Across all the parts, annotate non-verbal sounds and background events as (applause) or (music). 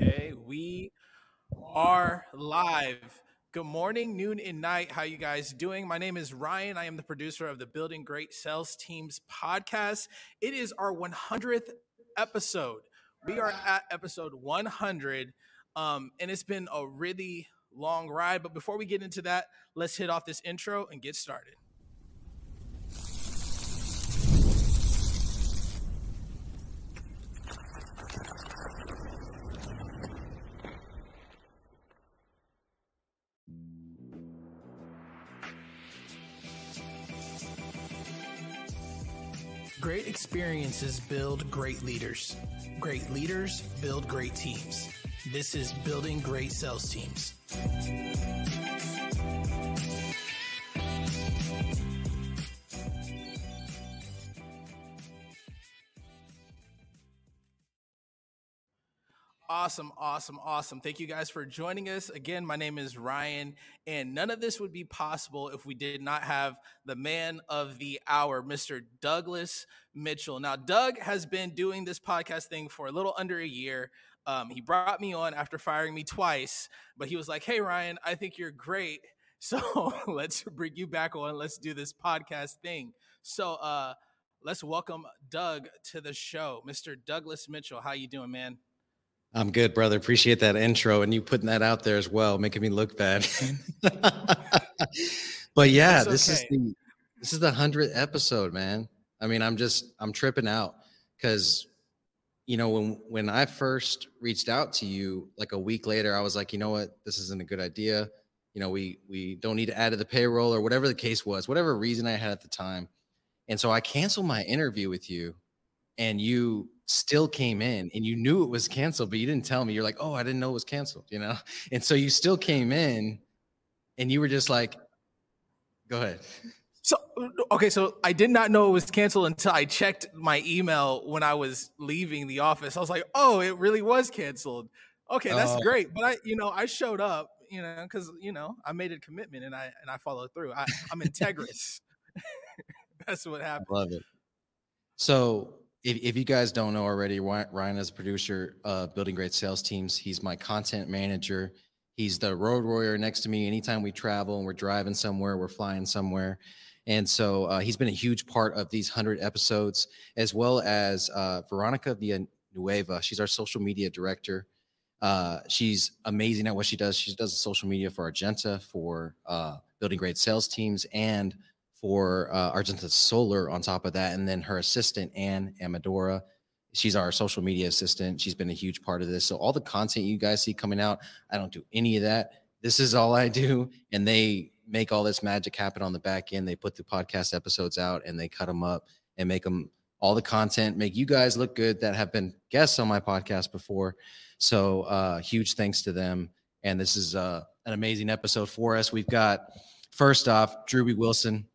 Okay, we are live. Good morning, noon, and night. How you guys doing? My name is Ryan. I am the producer of the Building Great Sales Teams podcast. It is our 100th episode. We are at episode 100, um, and it's been a really long ride. But before we get into that, let's hit off this intro and get started. Great experiences build great leaders. Great leaders build great teams. This is Building Great Sales Teams. Awesome, awesome, awesome. Thank you guys for joining us. Again, my name is Ryan, and none of this would be possible if we did not have the man of the hour, Mr. Douglas Mitchell. Now, Doug has been doing this podcast thing for a little under a year. Um, he brought me on after firing me twice, but he was like, Hey, Ryan, I think you're great. (laughs) So let's bring you back on. Let's do this podcast thing. So, uh, let's welcome Doug to the show. Mr. Douglas Mitchell, how you doing, man? I'm good, brother. Appreciate that intro and you putting that out there as well, making me look bad. (laughs) but yeah, this is the this is the hundredth episode, man. I mean, I'm just I'm tripping out because you know when when I first reached out to you, like a week later, I was like, you know what, this isn't a good idea. You know, we we don't need to add to the payroll or whatever the case was, whatever reason I had at the time. And so I canceled my interview with you, and you still came in and you knew it was canceled, but you didn't tell me. You're like, oh, I didn't know it was canceled, you know? (laughs) And so you still came in and you were just like, go ahead. So, okay, so I did not know it was canceled until I checked my email when I was leaving the office. I was like, oh, it really was canceled. Okay, that's uh, great. But I, you know, I showed up, you know, because you know I made a commitment and I and I followed through. I, I'm (laughs) integrous. (laughs) that's what happened. Love it. So if, if you guys don't know already, Ryan is a producer of Building Great Sales Teams. He's my content manager. He's the road warrior next to me. Anytime we travel and we're driving somewhere, we're flying somewhere. And so uh, he's been a huge part of these 100 episodes, as well as uh, Veronica Villanueva. She's our social media director. Uh, she's amazing at what she does. She does social media for Argenta, for uh, Building Great Sales Teams, and for uh, Argenta Solar on top of that. And then her assistant, Anne Amadora, she's our social media assistant. She's been a huge part of this. So all the content you guys see coming out, I don't do any of that. This is all I do. And they make all this magic happen on the back end. They put the podcast episodes out and they cut them up and make them all the content, make you guys look good that have been guests on my podcast before. So uh, huge thanks to them. And this is uh, an amazing episode for us. We've got first off, Drewbie Wilson,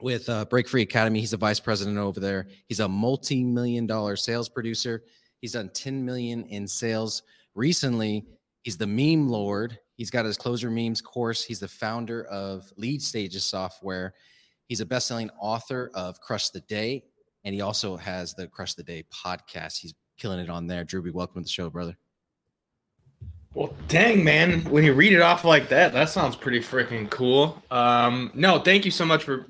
with uh, Break Free Academy. He's a vice president over there. He's a multi-million dollar sales producer. He's done 10 million in sales recently. He's the meme lord. He's got his closer memes course. He's the founder of Lead Stages Software. He's a best-selling author of Crush the Day, and he also has the Crush the Day podcast. He's killing it on there. Drewbie, welcome to the show, brother. Well, dang, man. When you read it off like that, that sounds pretty freaking cool. Um, no, thank you so much for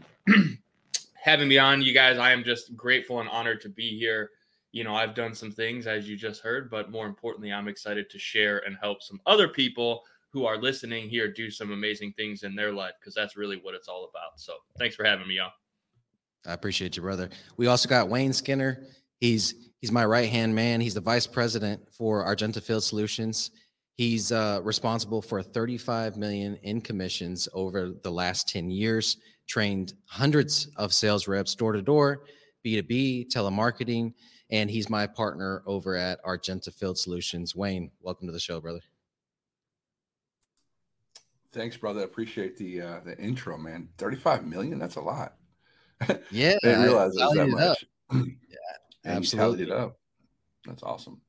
having me on, you guys. I am just grateful and honored to be here. You know, I've done some things as you just heard, but more importantly, I'm excited to share and help some other people who are listening here do some amazing things in their life because that's really what it's all about. So, thanks for having me on. I appreciate you, brother. We also got Wayne Skinner. He's he's my right hand man. He's the vice president for Argenta Field Solutions. He's uh, responsible for 35 million in commissions over the last 10 years trained hundreds of sales reps door to door, B2B, telemarketing, and he's my partner over at Argenta Field Solutions. Wayne, welcome to the show, brother. Thanks, brother. I appreciate the uh, the intro, man. 35 million, that's a lot. (laughs) Yeah. I realize it was that much. (clears throat) yeah, absolutely. it up. That's awesome.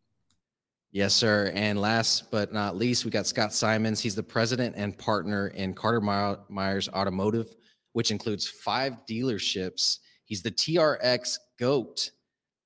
Yes, sir. And last but not least, we got Scott Simons. He's the president and partner in Carter Myers Automotive which includes five dealerships. He's the TRX GOAT,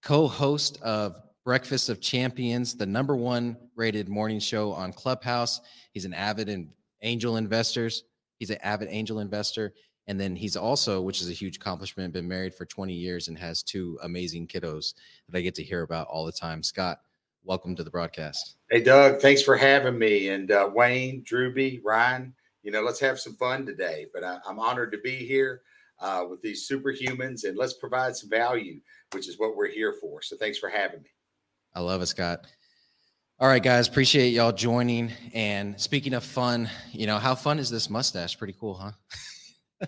co host of Breakfast of Champions, the number one rated morning show on Clubhouse. He's an avid and angel investors. He's an avid angel investor. And then he's also, which is a huge accomplishment, been married for 20 years and has two amazing kiddos that I get to hear about all the time. Scott, welcome to the broadcast. Hey, Doug, thanks for having me. And uh, Wayne, Drewbie, Ryan, you know, let's have some fun today. But I, am honored to be here uh, with these superhumans and let's provide some value, which is what we're here for. So thanks for having me. I love it, Scott. All right, guys, appreciate y'all joining. And speaking of fun, you know, how fun is this mustache? Pretty cool, huh? (laughs)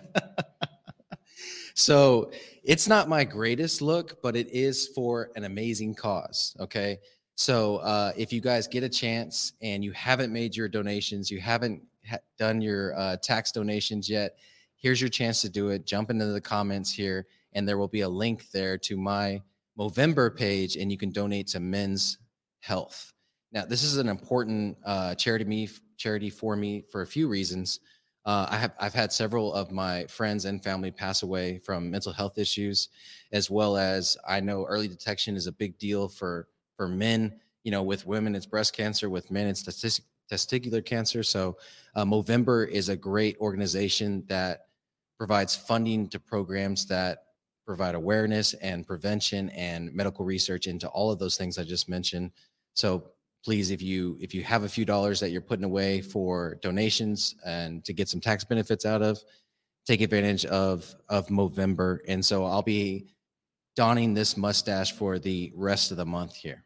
so it's not my greatest look, but it is for an amazing cause. Okay. So uh, if you guys get a chance and you haven't made your donations, you haven't done your uh, tax donations yet, here's your chance to do it. Jump into the comments here, and there will be a link there to my Movember page, and you can donate to Men's Health. Now, this is an important uh, charity me charity for me for a few reasons. Uh, I have I've had several of my friends and family pass away from mental health issues, as well as I know early detection is a big deal for for men. You know, with women it's breast cancer, with men it's testic- testicular cancer. So, uh, Movember is a great organization that provides funding to programs that provide awareness and prevention and medical research into all of those things I just mentioned. So please if you if you have a few dollars that you're putting away for donations and to get some tax benefits out of take advantage of of movember and so i'll be donning this mustache for the rest of the month here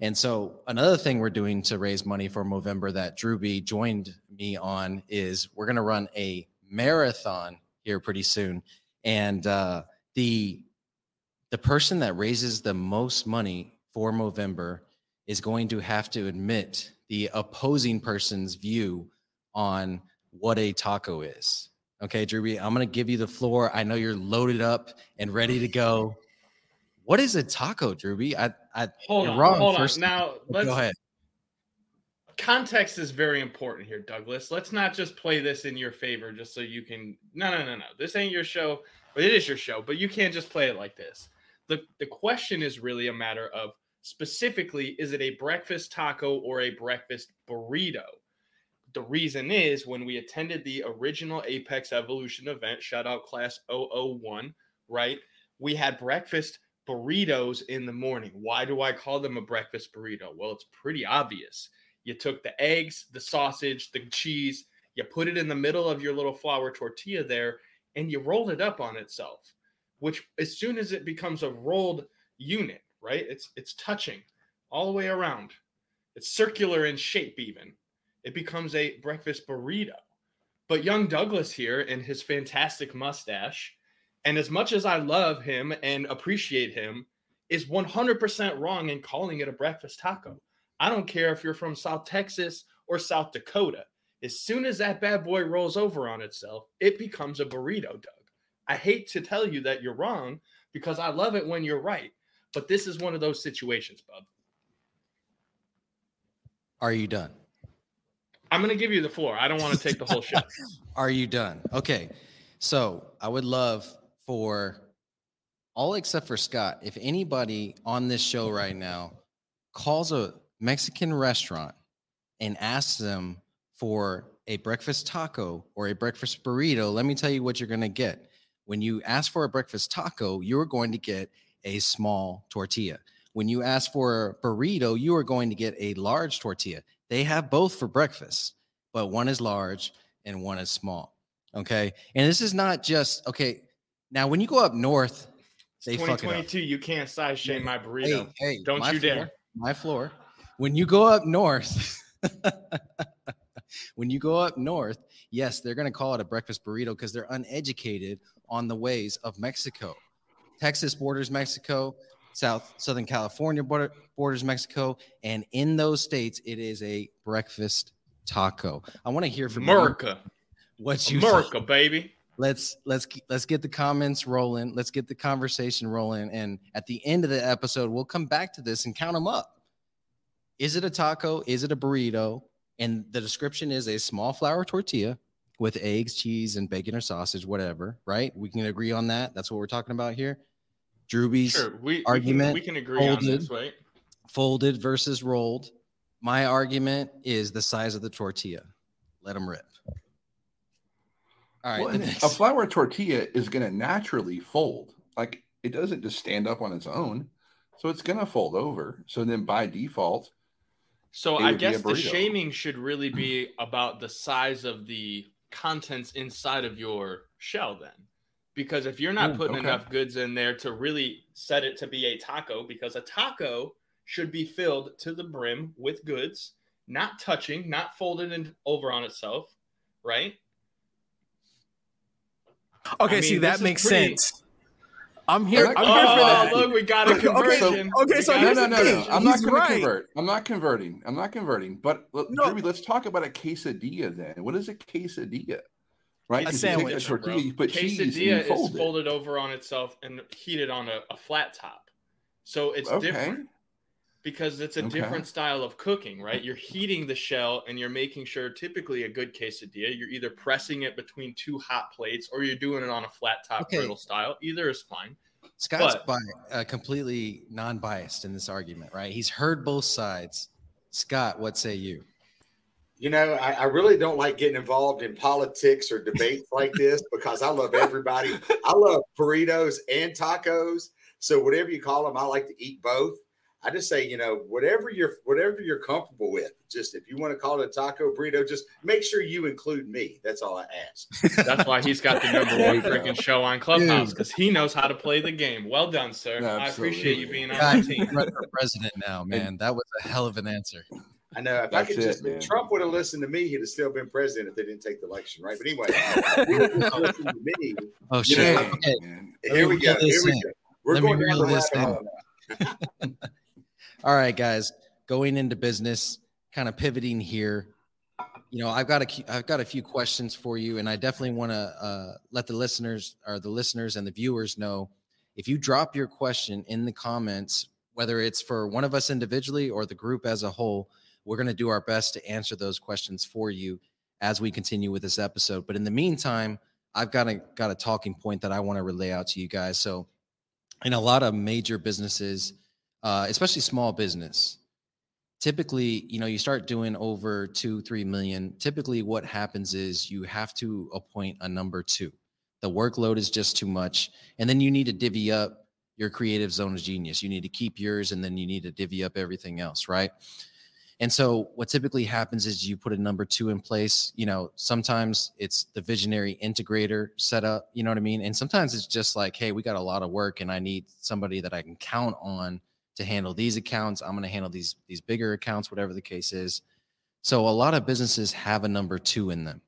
and so another thing we're doing to raise money for movember that Drewbie joined me on is we're going to run a marathon here pretty soon and uh, the the person that raises the most money for movember is going to have to admit the opposing person's view on what a taco is. Okay, Drewbie, I'm going to give you the floor. I know you're loaded up and ready to go. What is a taco, Drewbie? I, I hold on, wrong. hold first. on. Now, let's go ahead. Context is very important here, Douglas. Let's not just play this in your favor just so you can. No, no, no, no. This ain't your show. But it is your show, but you can't just play it like this. the The question is really a matter of Specifically, is it a breakfast taco or a breakfast burrito? The reason is when we attended the original Apex Evolution event, shout out class 001, right? We had breakfast burritos in the morning. Why do I call them a breakfast burrito? Well, it's pretty obvious. You took the eggs, the sausage, the cheese, you put it in the middle of your little flour tortilla there, and you rolled it up on itself, which as soon as it becomes a rolled unit, right? It's it's touching all the way around. It's circular in shape even. It becomes a breakfast burrito. But young Douglas here and his fantastic mustache, and as much as I love him and appreciate him, is 100% wrong in calling it a breakfast taco. I don't care if you're from South Texas or South Dakota. As soon as that bad boy rolls over on itself, it becomes a burrito, Doug. I hate to tell you that you're wrong because I love it when you're right. But this is one of those situations, bub. Are you done? I'm going to give you the floor. I don't want to take the whole show. (laughs) Are you done? Okay. So I would love for all except for Scott, if anybody on this show mm-hmm. right now calls a Mexican restaurant and asks them for a breakfast taco or a breakfast burrito, let me tell you what you're going to get. When you ask for a breakfast taco, you're going to get a small tortilla. When you ask for a burrito, you are going to get a large tortilla. They have both for breakfast, but one is large and one is small. Okay. And this is not just okay. Now, when you go up north, they 2022, you can't size shame my burrito. Hey, hey don't you floor, dare. My floor. When you go up north, (laughs) when you go up north, yes, they're going to call it a breakfast burrito because they're uneducated on the ways of Mexico. Texas borders Mexico, South Southern California border, borders Mexico, and in those states, it is a breakfast taco. I want to hear from America. You, what you America, baby. Let's let's let's get the comments rolling. Let's get the conversation rolling, and at the end of the episode, we'll come back to this and count them up. Is it a taco? Is it a burrito? And the description is a small flour tortilla with eggs, cheese, and bacon or sausage, whatever. Right? We can agree on that. That's what we're talking about here. Drewbie's sure, we, argument. We can, we can agree on this, right? folded versus rolled. My argument is the size of the tortilla. Let them rip. All right. Well, the and next- a flour tortilla is going to naturally fold. Like it doesn't just stand up on its own. So it's going to fold over. So then by default, So I would be a guess the shaming should really (clears throat) be about the size of the contents inside of your shell then. Because if you're not Ooh, putting okay. enough goods in there to really set it to be a taco, because a taco should be filled to the brim with goods, not touching, not folded and over on itself, right? Okay, I see that this is makes pretty- sense. I'm here. I'm here oh, for oh, that. look, we got a (laughs) Okay, conversion. okay, We so got no, here's no, no, no. I'm not going right. to convert. I'm not converting. I'm not converting. But let- No. Ruby, let's talk about a quesadilla then. What is a quesadilla? Right? A 'Cause you sandwich, a tortilla, you put cheese and Quesadilla is fold it. folded over on itself and heated on a, a flat top. So it's Okay. different because it's a Okay. different style of cooking, right? You're heating the shell and you're making sure typically a good quesadilla, you're either pressing it between two hot plates or you're doing it on a flat top Okay. griddle style. Either is fine. Scott's But- bi- uh, completely non-biased in this argument, right? He's heard both sides. Scott, what say you? You know, I, I really don't like getting involved in politics or debates (laughs) like this because I love everybody. I love burritos and tacos. So whatever you call them, I like to eat both. I just say, you know, whatever you're whatever you're comfortable with. Just if you want to call it a taco burrito, just make sure you include me. That's all I ask. That's why he's got the (laughs) number one you freaking show on Clubhouse because he knows how to play the game. Well done, sir. I appreciate you being on Guy, our team. run for president now, man. That was a hell of an answer. I know if I could it, just man. Trump would have listened to me, he'd have still been president if they didn't take the election, right? But anyway, (laughs) if he would have listened to me. Oh shit! know, Dang, Okay, Here we go. Here we go. We're Let me going down the reel this rabbit in. hole now. (laughs) All right, guys, going into business, kind of pivoting here. You know, I've got a I've got a few questions for you, and I definitely want to uh, let the listeners or the listeners and the viewers know if you drop your question in the comments, whether it's for one of us individually or the group as a whole, we're going to do our best to answer those questions for you as we continue with this episode. But in the meantime, I've got a got a talking point that I want to relay out to you guys. So, in a lot of major businesses, uh, especially small business, typically, you know, you start doing over two, three million. Typically, what happens is you have to appoint a number two. The workload is just too much, and then you need to divvy up your creative zone of genius. You need to keep yours, and then you need to divvy up everything else, right? And so what typically happens is you put a number two in place. You know, sometimes it's the visionary integrator setup, you know what I mean? And sometimes it's just like, hey, we got a lot of work and I need somebody that I can count on to handle these accounts. I'm going to handle these these bigger accounts, whatever the case is. So a lot of businesses have a number two in them.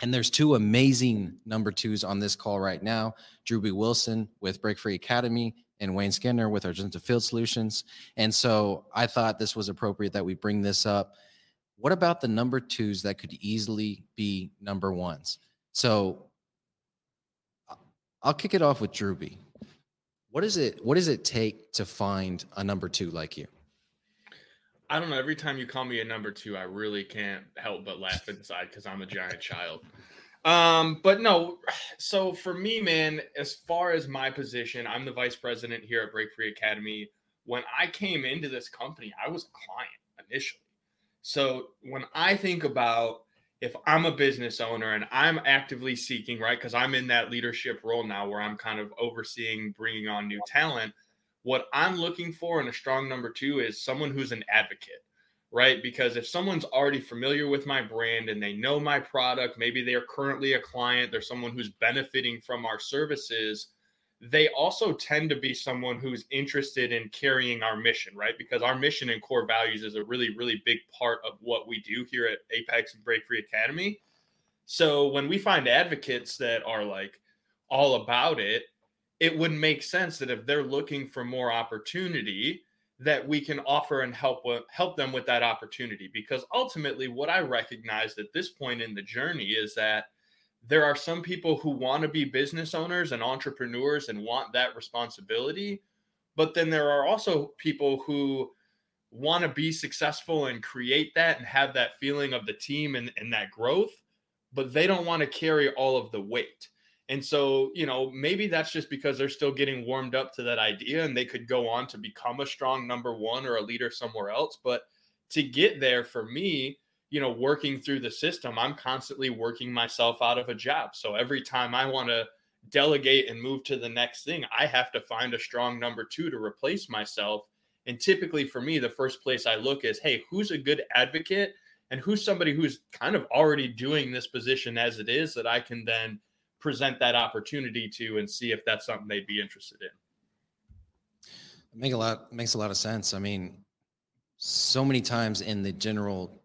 And there's two amazing number twos on this call right now. Drewbie. Wilson with Break Free Academy and Wayne Skinner with Argenta Field Solutions. And so I thought this was appropriate that we bring this up. What about the number twos that could easily be number ones? So I- I'll kick it off with Drewbie. What is it? What does it take to find a number two like you? I don't know. Every time you call me a number two, I really can't help but laugh inside because I'm a giant child. Um, but no, (sighs) so for me, man, as far as my position, I'm the vice president here at Break Free Academy. When I came into this company, I was a client initially. So when I think about if I'm a business owner and I'm actively seeking, right, because I'm in that leadership role now where I'm kind of overseeing bringing on new talent, what I'm looking for in a strong number two is someone who's an advocate, right? Because if someone's already familiar with my brand and they know my product, maybe they're currently a client, they're someone who's benefiting from our services, they also tend to be someone who's interested in carrying our mission, right? Because our mission and core values is a really, really big part of what we do here at Apex and Break Free Academy. So when we find advocates that are like all about it, it would make sense that if they're looking for more opportunity, that we can offer and help help them with that opportunity. Because ultimately, what I recognized at this point in the journey is that there are some people who want to be business owners and entrepreneurs and want that responsibility, but then there are also people who want to be successful and create that and have that feeling of the team and, and that growth, but they don't want to carry all of the weight. And so, you know, maybe that's just because they're still getting warmed up to that idea and they could go on to become a strong number one or a leader somewhere else. But to get there for me, you know, working through the system, I'm constantly working myself out of a job. So every time I want to delegate and move to the next thing, I have to find a strong number two to replace myself. And typically for me, the first place I look is, hey, who's a good advocate and who's somebody who's kind of already doing this position as it is that I can then present that opportunity to and see if that's something they'd be interested in. Make a lot makes a lot of sense. I mean, so many times in the general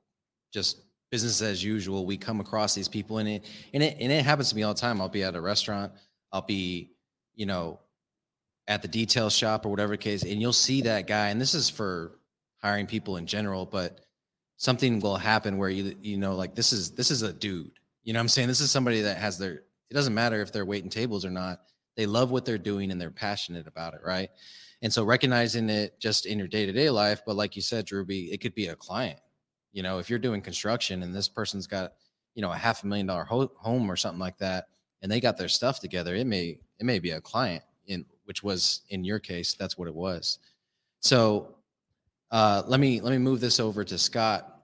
just business as usual, we come across these people and it and it and it happens to me all the time. I'll be at a restaurant, I'll be, you know, at the detail shop or whatever case, and you'll see that guy, and this is for hiring people in general, but something will happen where you you know, like this is this is a dude. You know I'm saying? This is somebody that has their it doesn't matter if they're waiting tables or not. They love what they're doing and they're passionate about it, right? And so recognizing it just in your day-to-day life, but like you said, Drewbie, it could be a client. You know, if you're doing construction and this person's got, you know, a half a million dollar ho- home or something like that, and they got their stuff together, it may it may be a client in which was in your case, that's what it was. So uh, let me let me move this over to Scott.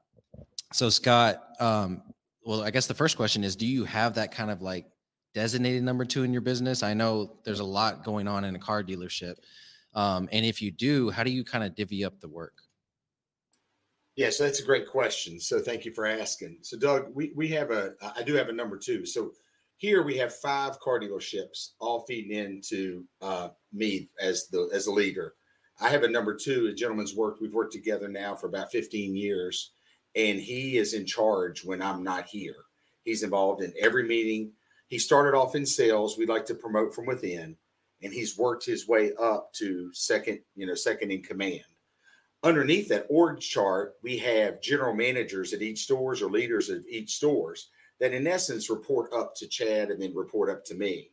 So Scott, um, well, I guess the first question is, do you have that kind of like designated number two in your business? I know there's a lot going on in a car dealership. Um, and if you do, how do you kind of divvy up the work? Yeah, so that's a great question. So thank you for asking. So Doug, we we have a I do have a number two. So here we have five car dealerships all feeding into uh, me as the as the leader. I have a number two, a gentleman's worked. We've worked together now for about 15 years, and he is in charge when I'm not here. He's involved in every meeting. He started off in sales. We like to promote from within, and he's worked his way up to second, you know, second in command. Underneath that org chart, we have general managers at each stores or leaders of each stores that, in essence, report up to Chad and then report up to me.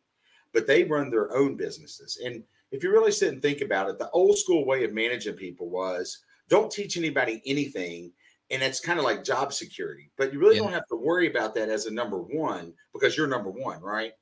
But they run their own businesses. And if you really sit and think about it, the old school way of managing people was don't teach anybody anything and it's kind of like job security but you really yeah. don't have to worry about that as a number one because you're number one right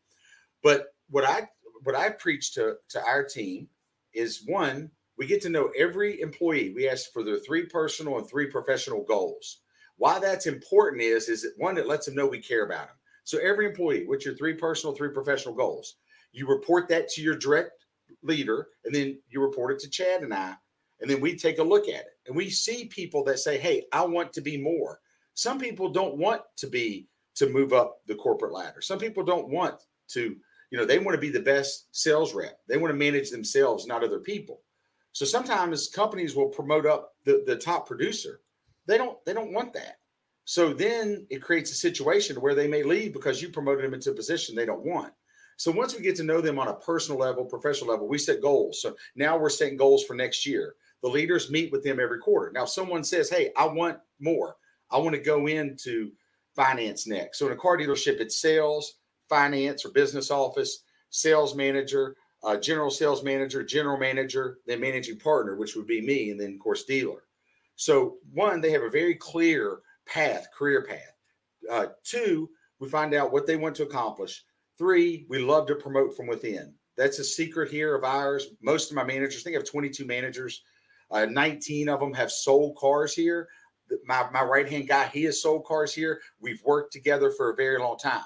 but what i what i preach to to our team is one we get to know every employee. We ask for their three personal and three professional goals. Why that's important is is that one that lets them know we care about them so every employee what's your three personal three professional goals? You report that to your direct leader and then you report it to chad and i and then we take a look at it. And we see people that say hey i want to be more. Some people don't want to be to move up the corporate ladder. Some people don't want to you know they want to be the best sales rep. They want to manage themselves not other people so sometimes companies will promote up the, the top producer they don't they don't want that so then it creates a situation where they may leave because you promoted them into a position they don't want so once we get to know them on a personal level professional level we set goals so now we're setting goals for next year the leaders meet with them every quarter. Now, someone says, Hey, I want more. I want to go into finance next. So in a car dealership, it's sales, finance, or business office, sales manager, uh, general sales manager, general manager, then managing partner, which would be me, and then, of course, dealer. So, one, they have a very clear path, career path. Uh, two, we find out what they want to accomplish. Three, we love to promote from within. That's a secret here of ours. Most of my managers, I think I have 22 managers uh, 19 of them have sold cars here. My, my right hand guy, he has sold cars here. We've worked together for a very long time.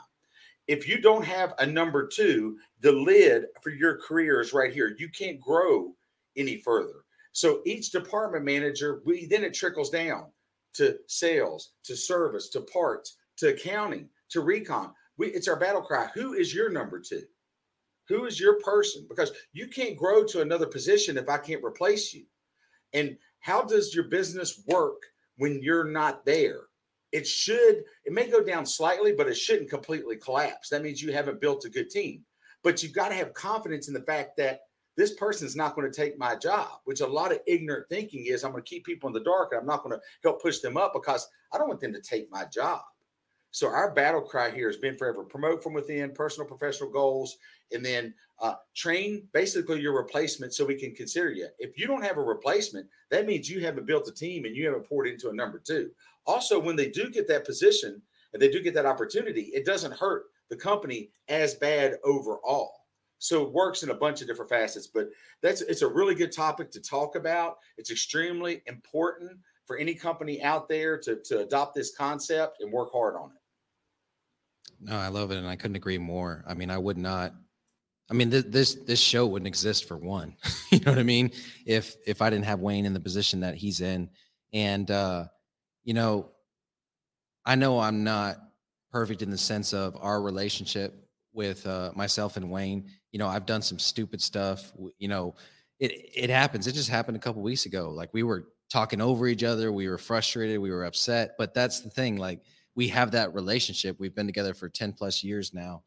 If you don't have a number two, the lid for your career is right here. You can't grow any further. So each department manager, we then it trickles down to sales, to service, to parts, to accounting, to recon. We, it's our battle cry. Who is your number two? Who is your person? Because you can't grow to another position if I can't replace you. And how does your business work when you're not there? It should, it may go down slightly, but it shouldn't completely collapse. That means you haven't built a good team. But you've got to have confidence in the fact that this person is not going to take my job, which a lot of ignorant thinking is I'm going to keep people in the dark and I'm not going to help push them up because I don't want them to take my job. So our battle cry here has been forever promote from within, personal professional goals, and then uh, train basically your replacement so we can consider you. If you don't have a replacement, that means you haven't built a team and you haven't poured into a number two. Also, when they do get that position and they do get that opportunity, it doesn't hurt the company as bad overall. So it works in a bunch of different facets, but that's it's a really good topic to talk about. It's extremely important for any company out there to, to adopt this concept and work hard on it. No, I love it, and I couldn't agree more. I mean, I would not. I mean, th- this this show wouldn't exist for one. (laughs) you know what I mean? If if I didn't have Wayne in the position that he's in, and uh, you know, I know I'm not perfect in the sense of our relationship with uh, myself and Wayne. You know, I've done some stupid stuff. You know, it it happens. It just happened a couple weeks ago. Like we were talking over each other. We were frustrated. We were upset. But that's the thing. Like we have that relationship. We've been together for 10 plus years now.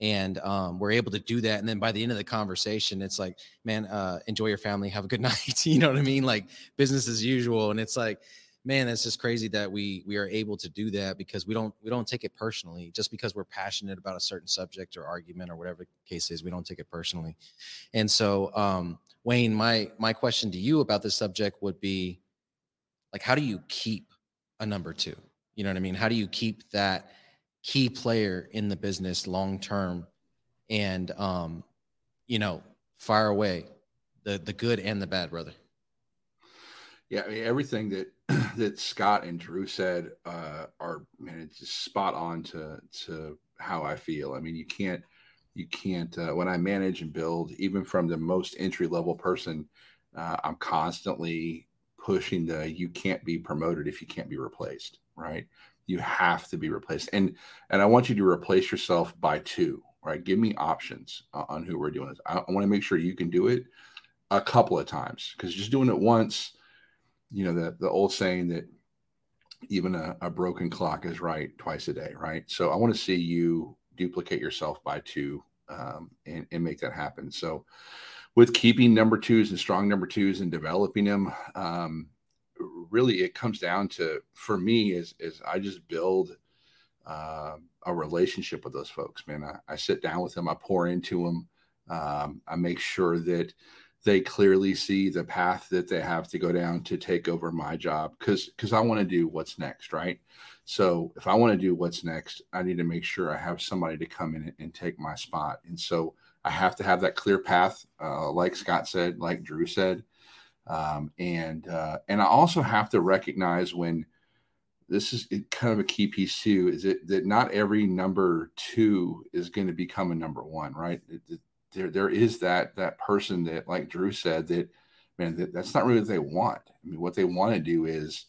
And um, we're able to do that. And then by the end of the conversation, it's like, man, uh, enjoy your family. Have a good (laughs) night. you know what I mean? Like business as usual. And it's like, man, that's just crazy that we we are able to do that because we don't we don't take it personally. Just because we're passionate about a certain subject or argument or whatever the case is, we don't take it personally. And so, um, Wayne, my my question to you about this subject would be, like how do you keep a number two you know what i mean how do you keep that key player in the business long term and um you know fire away the the good and the bad brother yeah I mean, everything that (clears throat) that scott and drew said uh are man it's just spot on to to how i feel i mean you can't you can't uh, when i manage and build even from the most entry level person uh, i'm constantly pushing the you can't be promoted if you can't be replaced, right? You have to be replaced. And and I want you to replace yourself by two, right? Give me options on who we're doing this. I, I want to make sure you can do it a couple of times because just doing it once, you know, the the old saying that even a, a broken clock is right twice a day, right? So I want to see you duplicate yourself by two um, and, and make that happen. So with keeping number twos and strong number twos and developing them, um, really it comes down to for me is is I just build uh, a relationship with those folks. Man, I, I, sit down with them, I pour into them, um, I make sure that they clearly see the path that they have to go down to take over my job because because I want to do what's next, right? So if I want to do what's next, I need to make sure I have somebody to come in and take my spot. And so I have to have that clear path, uh, like Scott said, like Drew said, um, and uh, and I also have to recognize when this is kind of a key piece too, is it that not every number two is going to become a number one, right? It, it, there there is that that person that, like Drew said, that man, that, that's not really what they want. I mean, what they want to do is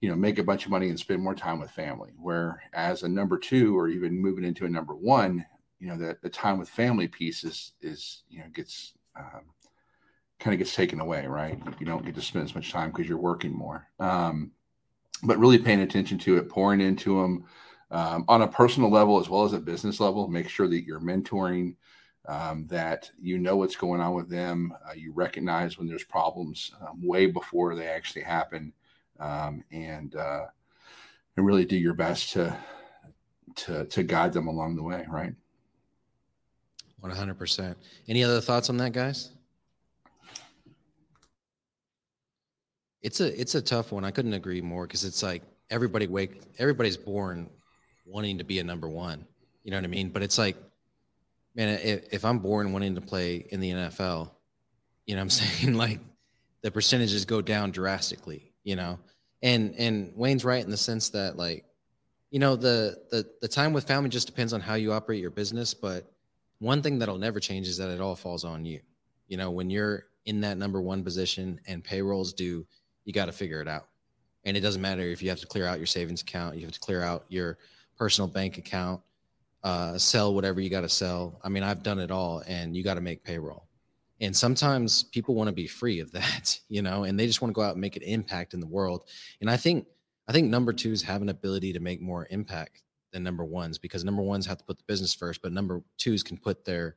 you know make a bunch of money and spend more time with family. Whereas a number two or even moving into a number one you know that the time with family piece is is you know gets um, kind of gets taken away right? You don't get to spend as much time because you're working more. Um, but really paying attention to it pouring into them um, on a personal level as well as a business level make sure that you're mentoring um, that you know what's going on with them uh, you recognize when there's problems um, way before they actually happen um, and uh, and really do your best to to to guide them along the way right 100%. Any other thoughts on that, guys? It's a it's a tough one. I couldn't agree more because it's like everybody wake everybody's born wanting to be a number one. You know what I mean? But it's like, man, if, if I'm born wanting to play in the NFL, you know what I'm (laughs) saying? Like the percentages go down drastically, you know? And and Wayne's right in the sense that like, you know, the the the time with family just depends on how you operate your business, but one thing that'll never change is that it all falls on you. You know, when you're in that number one position and payrolls due, you got to figure it out. And it doesn't matter if you have to clear out your savings account, you have to clear out your personal bank account, uh, sell whatever you got to sell. I mean, I've done it all, and you got to make payroll. And sometimes people want to be free of (laughs) that, you know, and they just want to go out and make an impact in the world. And I think I think number twos have an ability to make more impact than number ones because number ones have to put the business first, but number twos can put their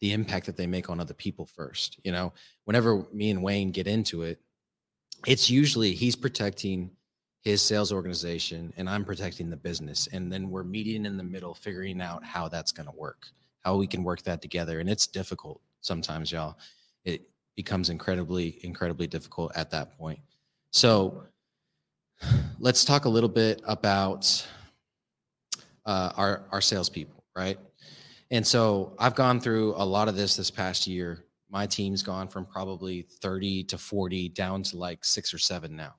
the impact that they make on other people first. You know, whenever me and Wayne get into it, it's usually he's protecting his sales organization and I'm protecting the business. And then we're meeting in the middle, figuring out how that's going to work, how we can work that together. And it's difficult sometimes, y'all. It becomes incredibly, incredibly difficult at that point. So let's talk a little bit about uh, our our salespeople, right? And so I've gone through a lot of this this past year. My team's gone from probably 30 to 40 down to like six or seven now.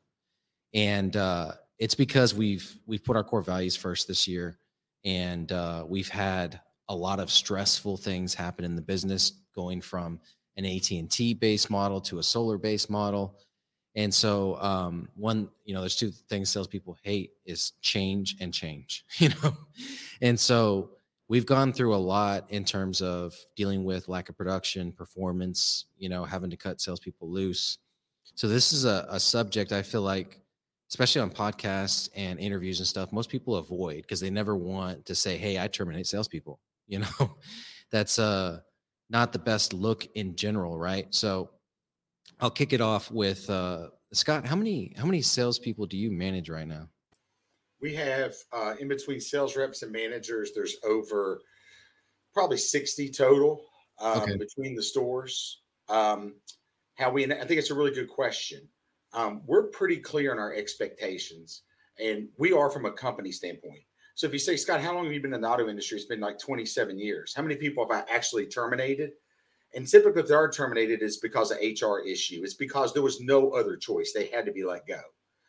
And uh, it's because we've we've put our core values first this year, and uh, we've had a lot of stressful things happen in the business, going from an AT and T based model to a solar based model. And so, um, one, you know, there's two things salespeople hate is change and change, (laughs) you know. And so, we've gone through a lot in terms of dealing with lack of production, performance, you know, having to cut salespeople loose. So this is a, a subject I feel like especially on podcasts and interviews and stuff, most people avoid because they never want to say, "Hey, I terminate salespeople." (laughs) You know, that's uh not the best look in general, right? So, I'll kick it off with uh, Scott. How many how many salespeople do you manage right now? We have uh, in between sales reps and managers. There's over probably sixty total um, okay. between the stores. Um, how we? I think it's a really good question um, we're pretty clear on our expectations, and we are from a company standpoint. So if you say, Scott, how long have you been in the auto industry? It's been like 27 years. How many people have I actually terminated? And typically, if they are terminated, it's because of HR issue. It's because there was no other choice. They had to be let go.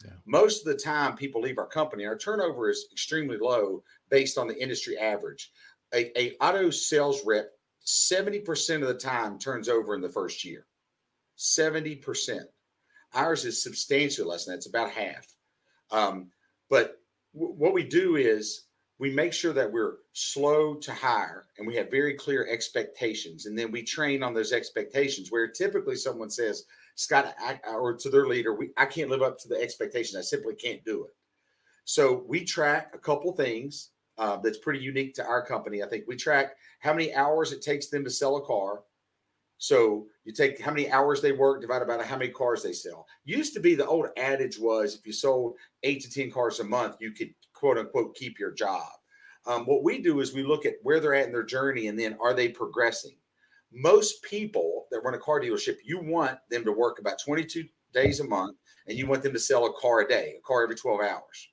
Yeah. Most of the time, people leave our company. Our turnover is extremely low based on the industry average. A, a auto sales rep, 70% of the time turns over in the first year. 70%. Ours is substantially less than that. It's about half. Um, but w- what we do is we make sure that we're slow to hire and we have very clear expectations. And then we train on those expectations where typically someone says, Scott, I, or to their leader, we, I can't live up to the expectations. I simply can't do it. So we track a couple things uh, that's pretty unique to our company. I think we track how many hours it takes them to sell a car. So you take how many hours they work divided by how many cars they sell. Used to be the old adage was if you sold eight to 10 cars a month, you could quote unquote keep your job. Um, what we do is we look at where they're at in their journey and then are they progressing? Most people that run a car dealership, you want them to work about 22 days a month and you want them to sell a car a day, a car every 12 hours.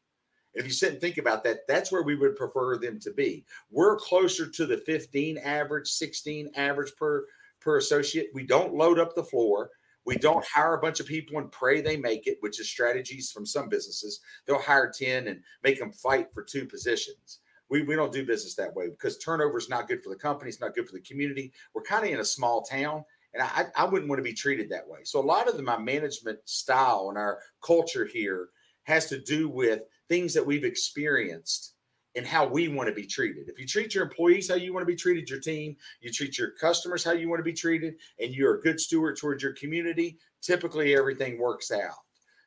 If you sit and think about that, that's where we would prefer them to be. We're closer to the 15 average, 16 average per per associate. We don't load up the floor. We don't hire a bunch of people and pray they make it, which is strategies from some businesses. They'll hire 10 and make them fight for two positions. We, we don't do business that way because turnover is not good for the company. It's not good for the community. We're kind of in a small town and I, I wouldn't want to be treated that way. So a lot of the, my management style and our culture here has to do with things that we've experienced and how we want to be treated. If you treat your employees how you want to be treated, your team, you treat your customers how you want to be treated, and you're a good steward towards your community, typically everything works out.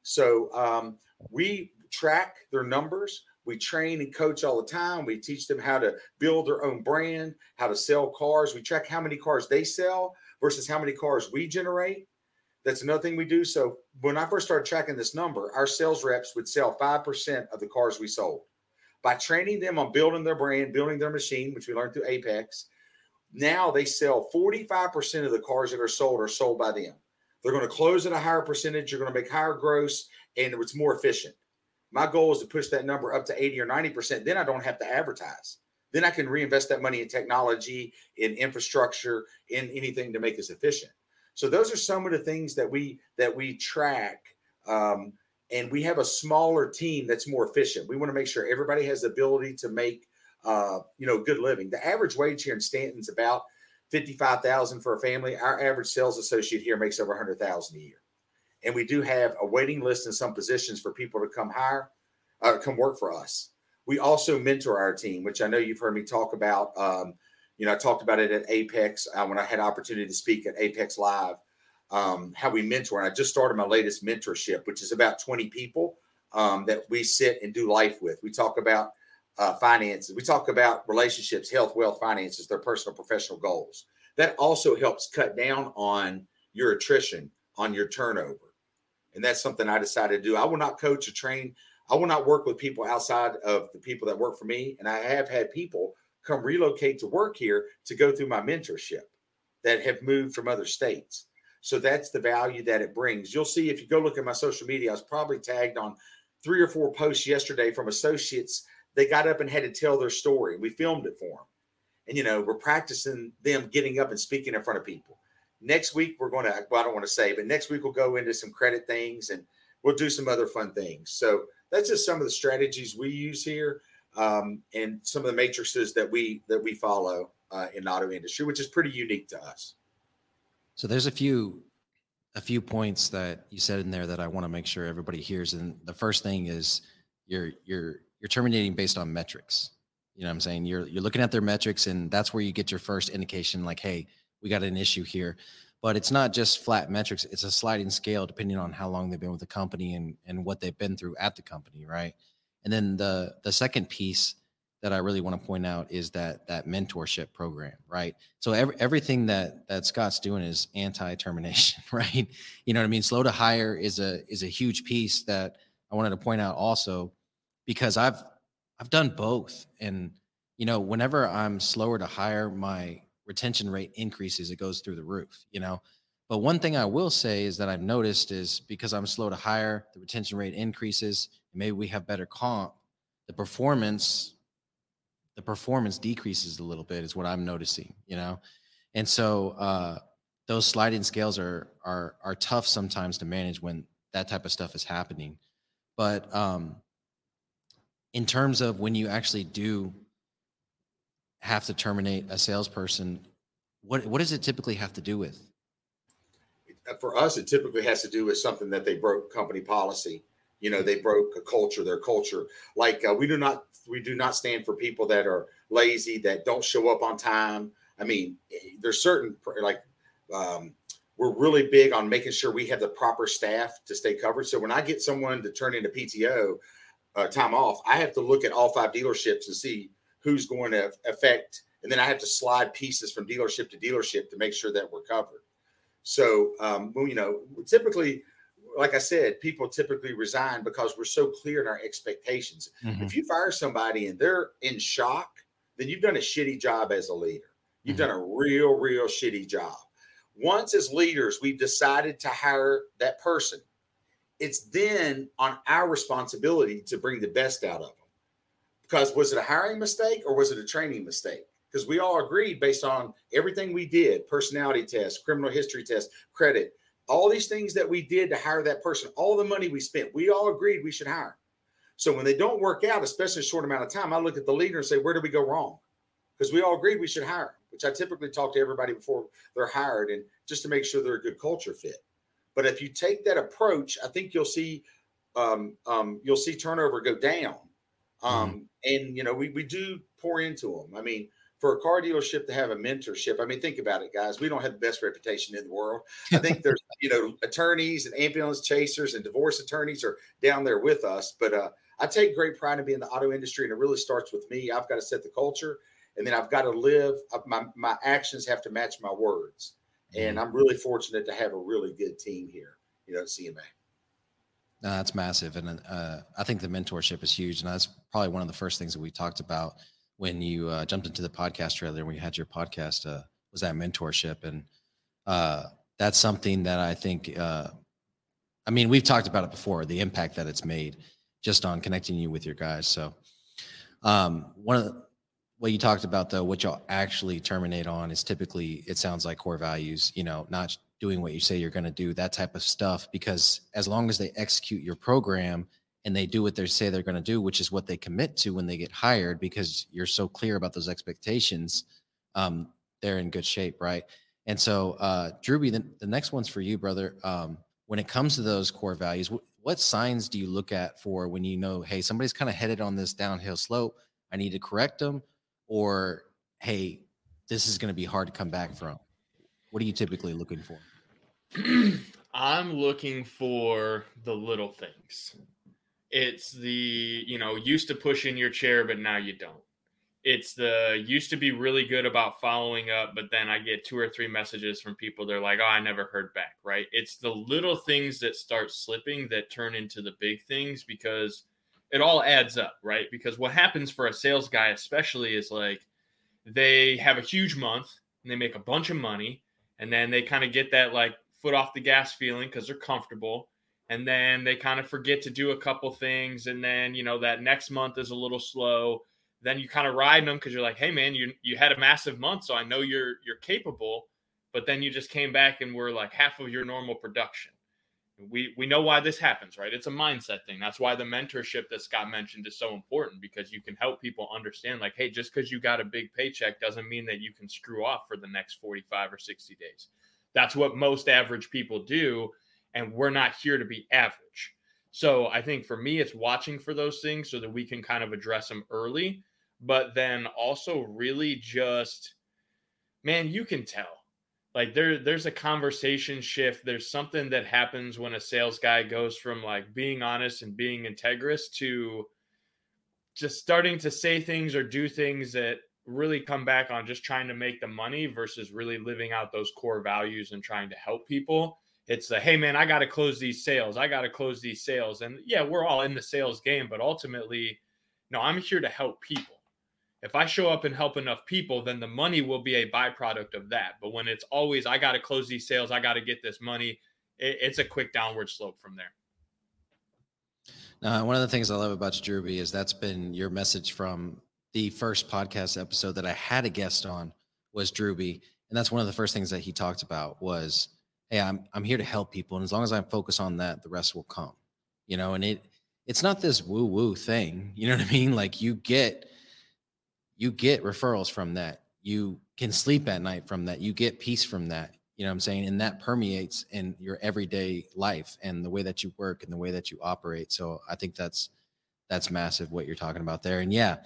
So um, we track their numbers. We train and coach all the time. We teach them how to build their own brand, how to sell cars. We track how many cars they sell versus how many cars we generate. That's another thing we do. So when I first started tracking this number, our sales reps would sell 5% of the cars we sold by training them on building their brand, building their machine, which we learned through Apex. Now they sell 45% of the cars that are sold are sold by them. They're going to close at a higher percentage. You're going to make higher gross and it's more efficient. My goal is to push that number up to 80 or 90%. Then I don't have to advertise. Then I can reinvest that money in technology, in infrastructure, in anything to make us efficient. So those are some of the things that we that we track um, and we have a smaller team that's more efficient. We want to make sure everybody has the ability to make uh, you know good living. The average wage here in Staunton's about fifty-five thousand for a family. Our average sales associate here makes over a hundred thousand a year, and we do have a waiting list in some positions for people to come hire, uh, come work for us. We also mentor our team, which I know you've heard me talk about. Um, you know, I talked about it at Apex uh, when I had opportunity to speak at Apex Live um, how we mentor. And I just started my latest mentorship, which is about 20 people um, that we sit and do life with. We talk about uh, finances, we talk about relationships, health, wealth, finances, their personal, professional goals. That also helps cut down on your attrition, on your turnover. And that's something I decided to do. I will not coach or train. I will not work with people outside of the people that work for me. And I have had people come relocate to work here to go through my mentorship that have moved from other states. So that's the value that it brings. You'll see if you go look at my social media, I was probably tagged on three or four posts yesterday from associates. They got up and had to tell their story. We filmed it for them. and you know we're practicing them getting up and speaking in front of people. Next week we're going to well I don't want to say, but next week we'll go into some credit things and we'll do some other fun things. So that's just some of the strategies we use here um, and some of the matrices that we that we follow uh, in auto industry, which is pretty unique to us. So there's a few a few points that you said in there that I want to make sure everybody hears. And the first thing is you're you're you're terminating based on metrics. You know what I'm saying? You're you're looking at their metrics and that's where you get your first indication like, hey, we got an issue here. But it's not just flat metrics, it's a sliding scale depending on how long they've been with the company and and what they've been through at the company, right? And then the the second piece that I really want to point out is that that mentorship program, right? So every, everything that that Scott's doing is anti-termination, (laughs) right? You know what I mean? Slow to hire is a is a huge piece that I wanted to point out also because I've I've done both, and you know, whenever I'm slower to hire, my retention rate increases. It goes through the roof, you know. But one thing I will say is that I've noticed is because I'm slow to hire, the retention rate increases. and Maybe we have better comp. The performance the performance decreases a little bit is what i'm noticing you know? And so uh those sliding scales are are are tough sometimes to manage when that type of stuff is happening. But um in terms of when you actually do have to terminate a salesperson what what does it typically have to do with? For us it typically has to do with something that they broke company policy you know they broke a culture their culture. Like uh, we do not we do not stand for people that are lazy that don't show up on time. I mean there's certain like um, we're really big on making sure we have the proper staff to stay covered. So when i get someone to turn into pto uh, time off i have to look at all five dealerships and see who's going to affect and then i have to slide pieces from dealership to dealership to make sure that we're covered. So um, well, you know typically like I said, people typically resign because we're so clear in our expectations. Mm-hmm. If you fire somebody and they're in shock, then you've done a shitty job as a leader. You've mm-hmm. done a real, real shitty job. Once, as leaders, we've decided to hire that person, it's then on our responsibility to bring the best out of them. Because was it a hiring mistake or was it a training mistake? Because we all agreed based on everything we did personality test, criminal history test, credit all these things that we did to hire that person, all the money we spent, we all agreed we should hire. So when they don't work out, especially a short amount of time, I look at the leader and say, where did we go wrong? Because we all agreed we should hire, which I typically talk to everybody before they're hired and just to make sure they're a good culture fit. But if you take that approach, I think you'll see um, um, you'll see turnover go down. Um, mm-hmm. And you know, we we do pour into them. I mean, for a car dealership to have a mentorship, I mean, think about it, guys. We don't have the best reputation in the world. I think (laughs) there's, you know, attorneys and ambulance chasers and divorce attorneys are down there with us. But uh, I take great pride in being in the auto industry, and it really starts with me. I've got to set the culture, and then I've got to live. Uh, my my actions have to match my words, and mm-hmm. I'm really fortunate to have a really good team here, you know, at CMA. No, that's massive, and uh, I think the mentorship is huge, and that's probably one of the first things that we talked about when you uh, jumped into the podcast trailer when you had your podcast uh, was that mentorship? And uh, that's something that i think uh, i mean we've talked about it before the impact that it's made just on connecting you with your guys. So um, one of the, what you talked about though what you'll actually terminate on is typically it sounds like core values you know not doing what you say you're going to do that type of stuff because as long as they execute your program and they do what they say they're going to do, which is what they commit to when they get hired, because you're so clear about those expectations, um, they're in good shape, right? And so, uh, Drewbie, the, the next one's for you, brother. Um, when it comes to those core values, w- what signs do you look at for when you know, hey, somebody's kind of headed on this downhill slope? I need to correct them, or hey, this is going to be hard to come back from. What are you typically looking for? (clears throat) I'm looking for the little things. It's the, you know, used to push in your chair, but now you don't. It's the used to be really good about following up, but then I get two or three messages from people. They're like, oh, I never heard back, right? It's the little things that start slipping that turn into the big things because it all adds up, right? Because what happens for a sales guy, especially, is like they have a huge month and they make a bunch of money, and then they kind of get that like foot off the gas feeling because they're comfortable and then they kind of forget to do a couple things and then you know that next month is a little slow then you kind of riding them because you're like, hey man, you you had a massive month, so I know you're you're capable, but then you just came back and were like half of your normal production. We we know why this happens, right? It's a mindset thing. That's why the mentorship that Scott mentioned is so important because you can help people understand, like, hey, just because you got a big paycheck doesn't mean that you can screw off for the next 45 or 60 days. That's what most average people do, and we're not here to be average. So I think for me, it's watching for those things so that we can kind of address them early but then also really just man, you can tell. Like there there's a conversation shift. There's something that happens when a sales guy goes from like being honest and being integrous to just starting to say things or do things that really come back on just trying to make the money versus really living out those core values and trying to help people. It's the hey man, I got to close these sales. I got to close these sales. And yeah, we're all in the sales game, but ultimately, no, I'm here to help people if I show up and help enough people, then the money will be a byproduct of that. But when it's always, I got to close these sales, I got to get this money, it, it's a quick downward slope from there. Now, one of the things I love about Drewbie is that's been your message from the first podcast episode that I had a guest on was Drewbie. And that's one of the first things that he talked about was, Hey, I'm, I'm here to help people. And as long as I focus on that, the rest will come, you know, and it, it's not this woo woo thing. (laughs) You know what I mean? Like you get, you get referrals from that. You can sleep at night from that. You get peace from that. You know what I'm saying? And that permeates in your everyday life and the way that you work and the way that you operate. So I think that's that's massive what you're talking about there. And yeah,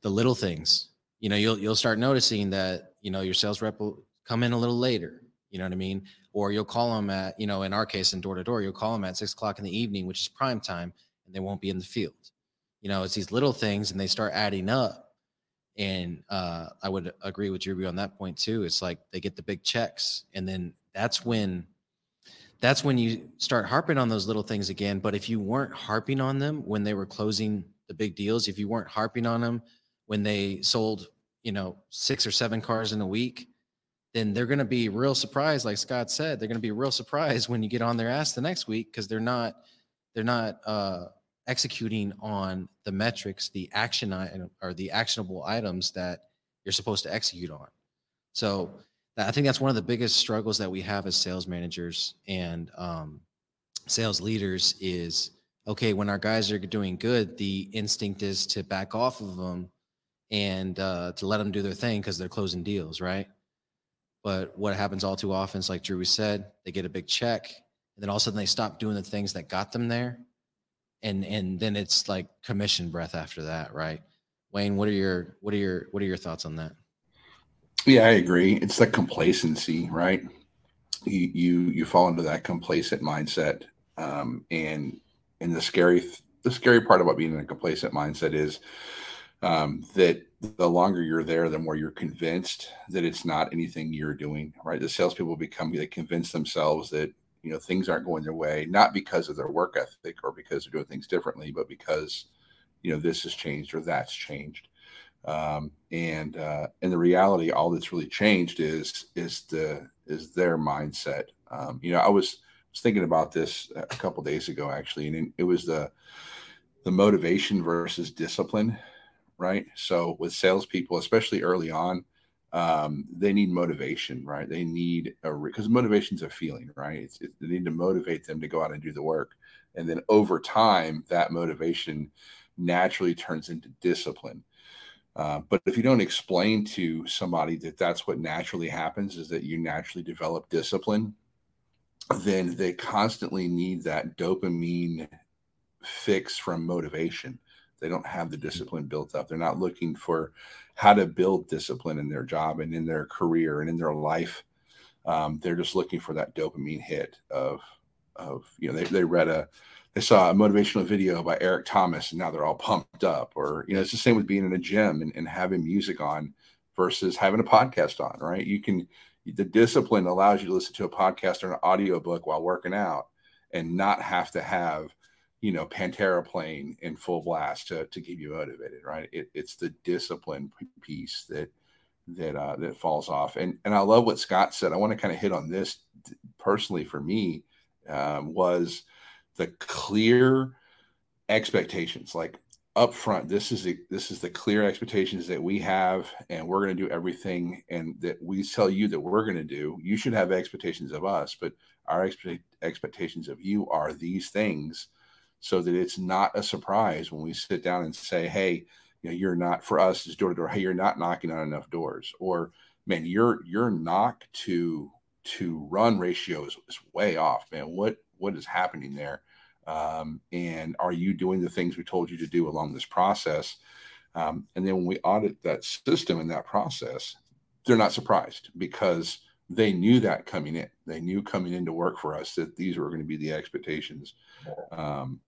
the little things, you know, you'll you'll start noticing that, you know, your sales rep will come in a little later. You know what I mean? Or you'll call them at, you know, in our case, in door to door, you'll call them at six o'clock in the evening, which is prime time, and they won't be in the field. You know, it's these little things and they start adding up and uh, I would agree with Drewbie on that point too. It's like they get the big checks, and then that's when that's when you start harping on those little things again. But if you weren't harping on them when they were closing the big deals, if you weren't harping on them when they sold, you know, six or seven cars in a week, then they're going to be real surprised. Like Scott said, they're going to be real surprised (laughs) when you get on their ass the next week because they're not they're not uh, executing on the metrics, the action item or the actionable items that you're supposed to execute on. So I think that's one of the biggest struggles that we have as sales managers and um, sales leaders is okay when our guys are doing good, the instinct is to back off of them and uh, to let them do their thing because they're closing deals, right? But what happens all too often is like Drew said, they get a big check and then all of a sudden they stop doing the things that got them there and and then it's like commission breath after that, right? Wayne, what are your what are your what are your thoughts on that? Yeah, I agree. It's the complacency, right? You you you fall into that complacent mindset, um, and and the scary the scary part about being in a complacent mindset is um, that the longer you're there, the more you're convinced that it's not anything you're doing. Right? The salespeople become they convince themselves that you know things aren't going their way not because of their work ethic or because they're doing things differently but because you know this has changed or that's changed um, and uh, and the reality all that's really changed is is the is their mindset um, you know i was was thinking about this a couple days ago actually and it was the the motivation versus discipline right so with salespeople especially early on um, they need motivation, right? They need a because motivation is a feeling, right? It's, it, they need to motivate them to go out and do the work, and then over time, that motivation naturally turns into discipline. Uh, but if you don't explain to somebody that that's what naturally happens, is that you naturally develop discipline, then they constantly need that dopamine fix from motivation. They don't have the discipline built up. They're not looking for how to build discipline in their job and in their career and in their life. Um, they're just looking for that dopamine hit of of you know they, they read a they saw a motivational video by Eric Thomas and now they're all pumped up or you know it's the same with being in a gym and, and having music on versus having a podcast on right you can the discipline allows you to listen to a podcast or an audio book while working out and not have to have you know pantera playing in full blast to, to keep you motivated right? It, it's the discipline piece that that uh, that falls off. And and i love what scott said. I want to kind of hit on this personally for me um, was the clear expectations. Like up front this is the this is the clear expectations that we have and we're going to do everything and that we tell you that we're going to do. You should have expectations of us but our expect, expectations of you are these things so that it's not a surprise when we sit down and say hey you know you're not for us is door to door hey you're not knocking on enough doors or man your your knock to to run ratio is, is way off man what what is happening there um, and are you doing the things we told you to do along this process? Um, and then when we audit that system and that process, they're not surprised because they knew that coming in. They knew coming into work for us that these were going to be the expectations. Um,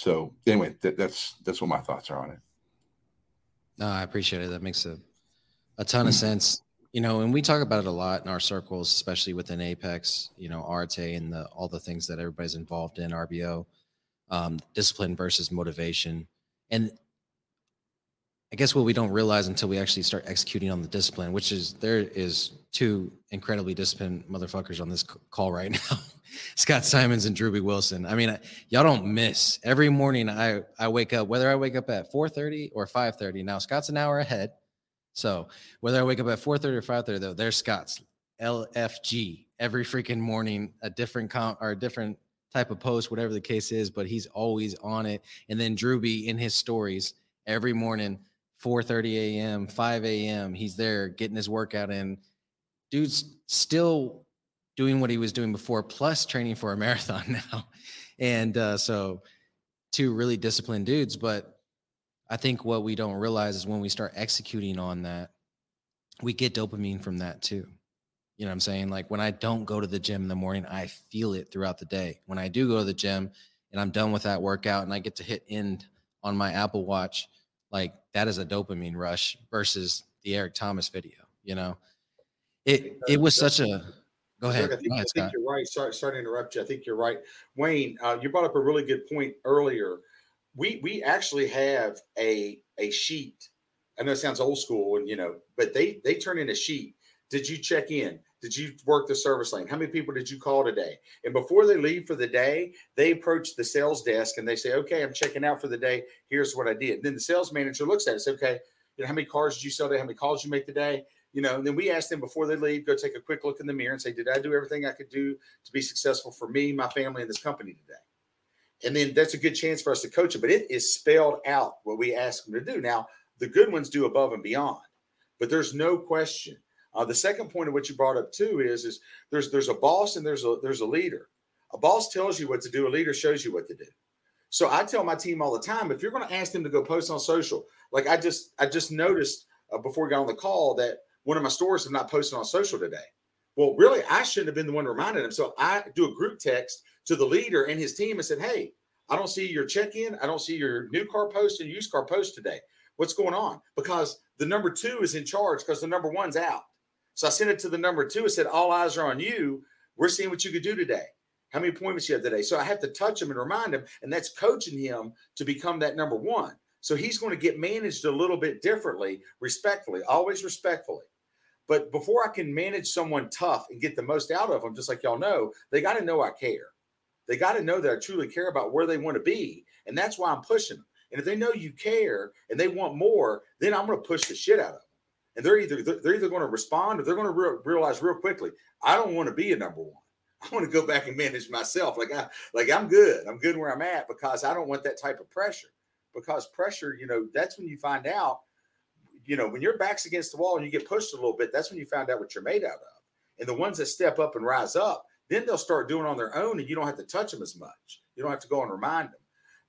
so anyway, that, that's that's what my thoughts are on it. No, I appreciate it. That makes a a ton of sense. You know, and we talk about it a lot in our circles, especially within Apex. You know, Arte and the all the things that everybody's involved in RBO um, discipline versus motivation. And I guess what we don't realize until we actually start executing on the discipline, which is there is two incredibly disciplined motherfuckers on this call right (laughs) now, Scott Simons and Drewbie Wilson. I mean, y'all don't miss. Every morning I I wake up, whether I wake up at 4:30 or 5:30. Now Scott's an hour ahead, so whether I wake up at 4:30 or 5:30, though, there's Scott's LFG every freaking morning, a different comp or a different type of post, whatever the case is, but he's always on it. And then Drewbie in his stories every morning, 4:30 a.m., 5 a.m., he's there getting his workout in. Dude's still doing what he was doing before, plus training for a (laughs) marathon now. And uh, so two really disciplined dudes. But I think what we don't realize is when we start executing on that, we get dopamine from that too. You know what I'm saying? Like when I don't go to the gym in the morning, I feel it throughout the day. When I do go to the gym and I'm done with that workout and I get to hit end on my Apple Watch, like that is a dopamine rush versus the Eric Thomas video, you know? It it was such a go ahead. I think, ahead, I think you're right. Sorry, sorry to interrupt you. I think you're right. Wayne, uh, you brought up a really good point earlier. We we actually have a a sheet. I know it sounds old school and you know, but they they turn in a sheet. Did you check in? Did you work the service lane? How many people did you call today? And before they leave for the day, they approach the sales desk and they say, "Okay, I'm checking out for the day. Here's what I did." And then the sales manager looks at it, and says, "Okay, you know, how many cars did you sell today? How many calls you make today?" You know, then we ask them before they leave, go take a quick look in the mirror and say, "Did I do everything I could do to be successful for me, my family, and this company today?" And then that's a good chance for us to coach it. But it is spelled out what we ask them to do. Now, the good ones do above and beyond, but there's no question uh, the second point of what you brought up too is is there's there's a boss and there's a there's a leader. A boss tells you what to do. A leader shows you what to do. So I tell my team all the time, if you're going to ask them to go post on social, like I just I just noticed uh, before we got on the call that one of my stores have not posted on social today. Well, really, I shouldn't have been the one reminding them. So I do a group text to the leader and his team and said, "Hey, I don't see your check-in. I don't see your new car post and used car post today. What's going on?" Because the number two is in charge because the number one's out. So I sent it to the number two. I said, All eyes are on you. We're seeing what you could do today. How many appointments you have today? So I have to touch him and remind him, and that's coaching him to become that number one. So he's going to get managed a little bit differently, respectfully, always respectfully. But before I can manage someone tough and get the most out of them, just like y'all know, they got to know I care. They got to know that I truly care about where they want to be. And that's why I'm pushing them. And if they know you care and they want more, then I'm going to push the shit out of them and they're either they're either going to respond or they're going to re- realize real quickly i don't want to be a number one (laughs) i want to go back and manage myself like i like i'm good i'm good where i'm at because i don't want that type of pressure because pressure you know that's when you find out you know when your back's against the wall and you get pushed a little bit that's when you find out what you're made out of. And the ones that step up and rise up then they'll start doing on their own and you don't have to touch them as much. You don't have to go and remind them.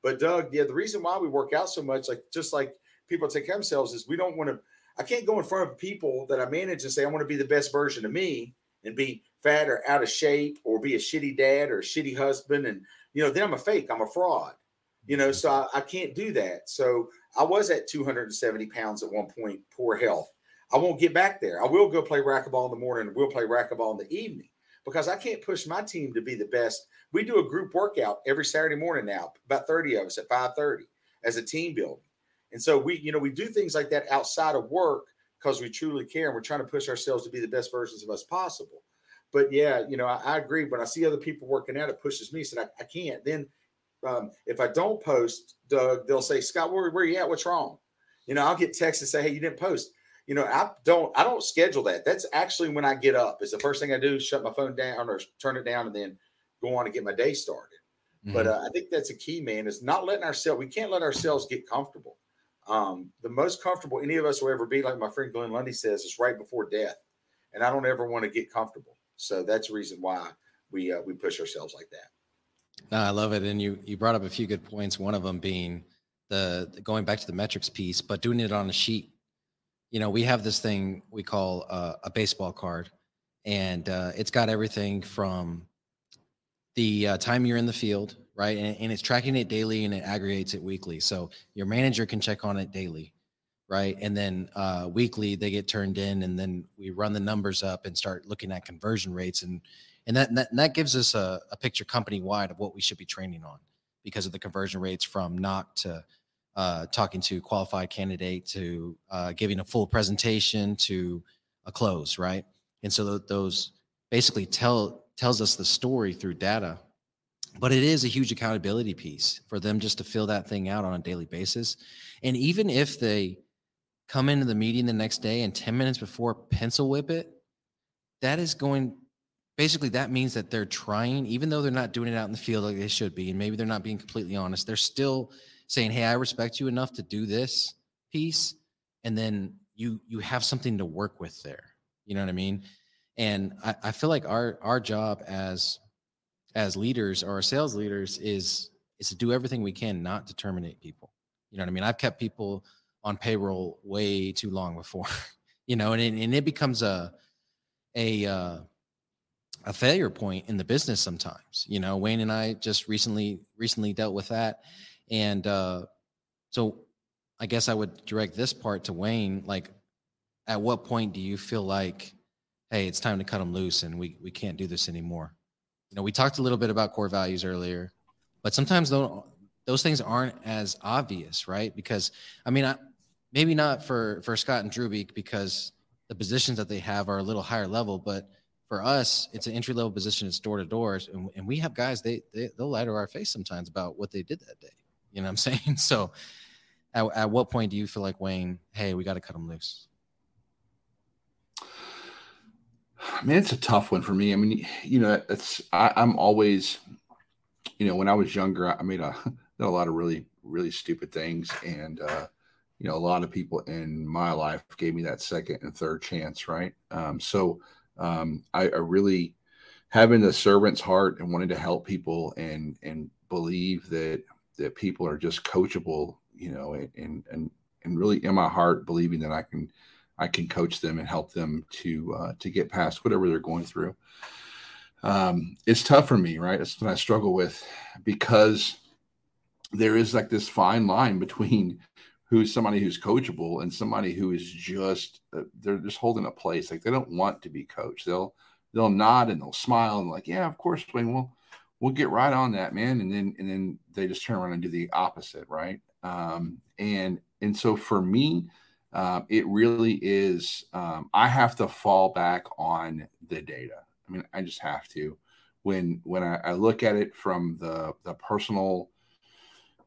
But doug yeah the reason why we work out so much like just like people take care of themselves is we don't want to I can't go in front of people that I manage and say, I want to be the best version of me and be fat or out of shape or be a shitty dad or a shitty husband. And, you know, then I'm a fake, I'm a fraud, you know, so I, I can't do that. So I was at 270 pounds at one point, poor health. I won't get back there. I will go play racquetball in the morning we'll play racquetball in the evening because I can't push my team to be the best. We do a group workout every Saturday morning now, about 30 of us at 5:30 as a team building. And so we, you know, we do things like that outside of work because we truly care and we're trying to push ourselves to be the best versions of us possible. But yeah, you know, I, I agree. When I see other people working out, it pushes me. So I, I can't. Then um, if I don't post, Doug, they'll say, Scott, where, where are you at? What's wrong? You know, I'll get texts and say, hey, you didn't post. You know, I don't I don't schedule that. That's actually when I get up. Is the first thing I do, shut my phone down or turn it down and then go on and get my day started. Mm-hmm. But uh, I think that's a key, man, is not letting ourselves, we can't let ourselves get comfortable. Um, the most comfortable any of us will ever be, like my friend Glenn Lundy says, is right before death. And I don't ever want to get comfortable. So that's the reason why we uh, we push ourselves like that. No, I love it. And you you brought up a few good points. One of them being the, going back to the metrics piece, but doing it on a sheet. You know, we have this thing we call uh, a baseball card, and uh, it's got everything from the uh, time you're in the field, right? And, and, it's tracking it daily and it aggregates it weekly. So your manager can check on it daily, right? And then uh, weekly they get turned in, and then we run the numbers up and start looking at conversion rates, and and that that, that gives us a, a picture company wide of what we should be training on because of the conversion rates from knock to uh, talking to qualified candidate to uh, giving a full presentation to a close, right? And so th- those basically tell tells us the story through data but it is a huge accountability piece for them just to fill that thing out on a daily basis and even if they come into the meeting the next day and 10 minutes before pencil whip it that is going basically that means that they're trying even though they're not doing it out in the field like they should be and maybe they're not being completely honest they're still saying hey i respect you enough to do this piece and then you you have something to work with there you know what i mean and I, I feel like our our job as as leaders or sales leaders is is to do everything we can not to terminate people. You know what I mean? I've kept people on payroll way too long before, (laughs) you know, and and it becomes a a uh, a failure point in the business sometimes. You know, Wayne and I just recently recently dealt with that, and uh, so I guess I would direct this part to Wayne. Like, at what point do you feel like hey, it's time to cut them loose and we, we can't do this anymore. You know, we talked a little bit about core values earlier, but sometimes those, those things aren't as obvious, right? Because I mean, I, maybe not for, for Scott and Drewbeek because the positions that they have are a little higher level, but for us, it's an entry level position. It's door to doors. And, and we have guys, they, they, they'll lie to our face sometimes about what they did that day. You know what I'm (laughs) saying? So at, at what point do you feel like Wayne, hey, we got to cut them loose? I mean, it's a tough one for me. I mean, you know, it's I, am always, you know, when I was younger, I made a (laughs) a lot of really really stupid things, and uh, you know, a lot of people in my life gave me that second and third chance, right? Um, so um, I, I really having the servant's heart and wanting to help people and and believe that that people are just coachable, you know, and and and really in my heart believing that I can I can coach them and help them to uh, to get past whatever they're going through. Um, it's tough for me, right? It's what I struggle with because there is like this fine line between who's somebody who's coachable and somebody who is just uh, they're just holding a place. Like they don't want to be coached. They'll they'll nod and they'll smile and like, yeah, of course, we'll we'll get right on that, man. And then and then they just turn around and do the opposite, right? Um, and and so for me, um, it really is. Um, I have to fall back on the data. I mean, I just have to. When when I, I look at it from the the personal,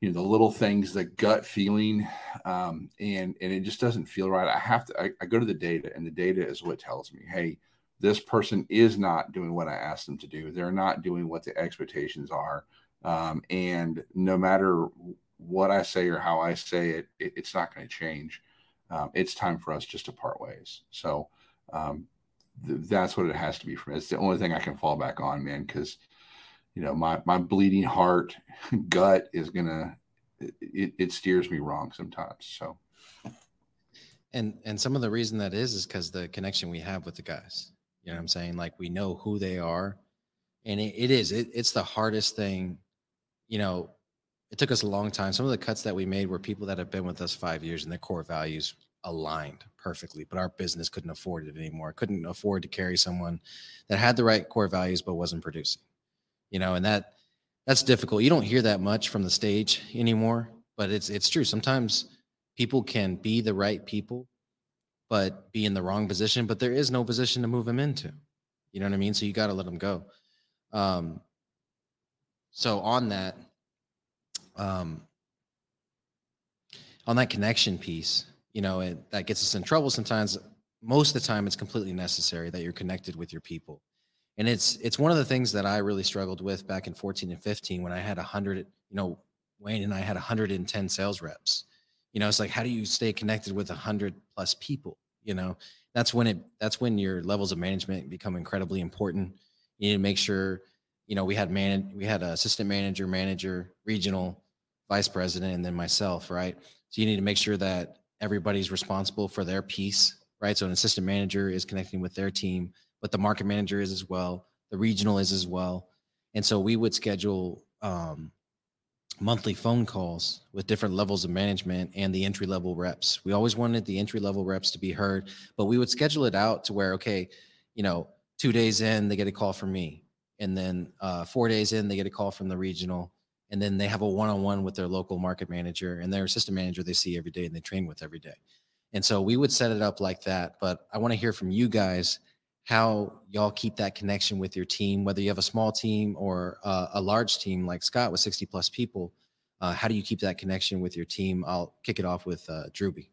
you know, the little things, the gut feeling, um, and and it just doesn't feel right. I have to. I, I go to the data, and the data is what tells me, hey, this person is not doing what I asked them to do. They're not doing what the expectations are. Um, and no matter what I say or how I say it, it it's not going to change um, it's time for us just to part ways. So um, th- that's what it has to be for me. It's the only thing I can fall back on, man, because you know my my bleeding heart (laughs) gut is gonna it, it steers me wrong sometimes. So. And and some of the reason that is is because the connection we have with the guys. You know what I'm saying? Like we know who they are, and it, it is it, it's the hardest thing. You know, it took us a long time. Some of the cuts that we made were people that have been with us five years and their core values aligned perfectly, but our business couldn't afford it anymore. Couldn't afford to carry someone that had the right core values but wasn't producing. You know, and that that's difficult. You don't hear that much from the stage anymore, but it's it's true. Sometimes people can be the right people, but be in the wrong position. But there is no position to move them into. You know what I mean? So you got to let them go. Um, so on that, um, on that connection piece, you know, it, that gets us in trouble sometimes. Most of the time, it's completely necessary that you're connected with your people, and it's it's one of the things that I really struggled with back in 14 and 15 when I had a hundred, you know, Wayne and I had 110 sales reps. You know, it's like how do you stay connected with 100 plus people? You know, that's when it that's when your levels of management become incredibly important. You need to make sure, you know, we had man we had assistant manager, manager, regional, vice president, and then myself, right? So you need to make sure that everybody's responsible for their piece, right? So an assistant manager is connecting with their team, but the market manager is as well, the regional is as well. And so we would schedule um, monthly phone calls with different levels of management and the entry level reps. We always wanted the entry level reps to be heard, but we would schedule it out to where, okay, you know, two days in, they get a call from me. And then uh, four days in, they get a call from the regional and then they have a one-on-one with their local market manager and their assistant manager they see every day and they train with every day and so we would set it up like that but i want to hear from you guys how y'all keep that connection with your team whether you have a small team or uh, a large team like scott with 60 plus people uh, how do you keep that connection with your team i'll kick it off with uh, drewbie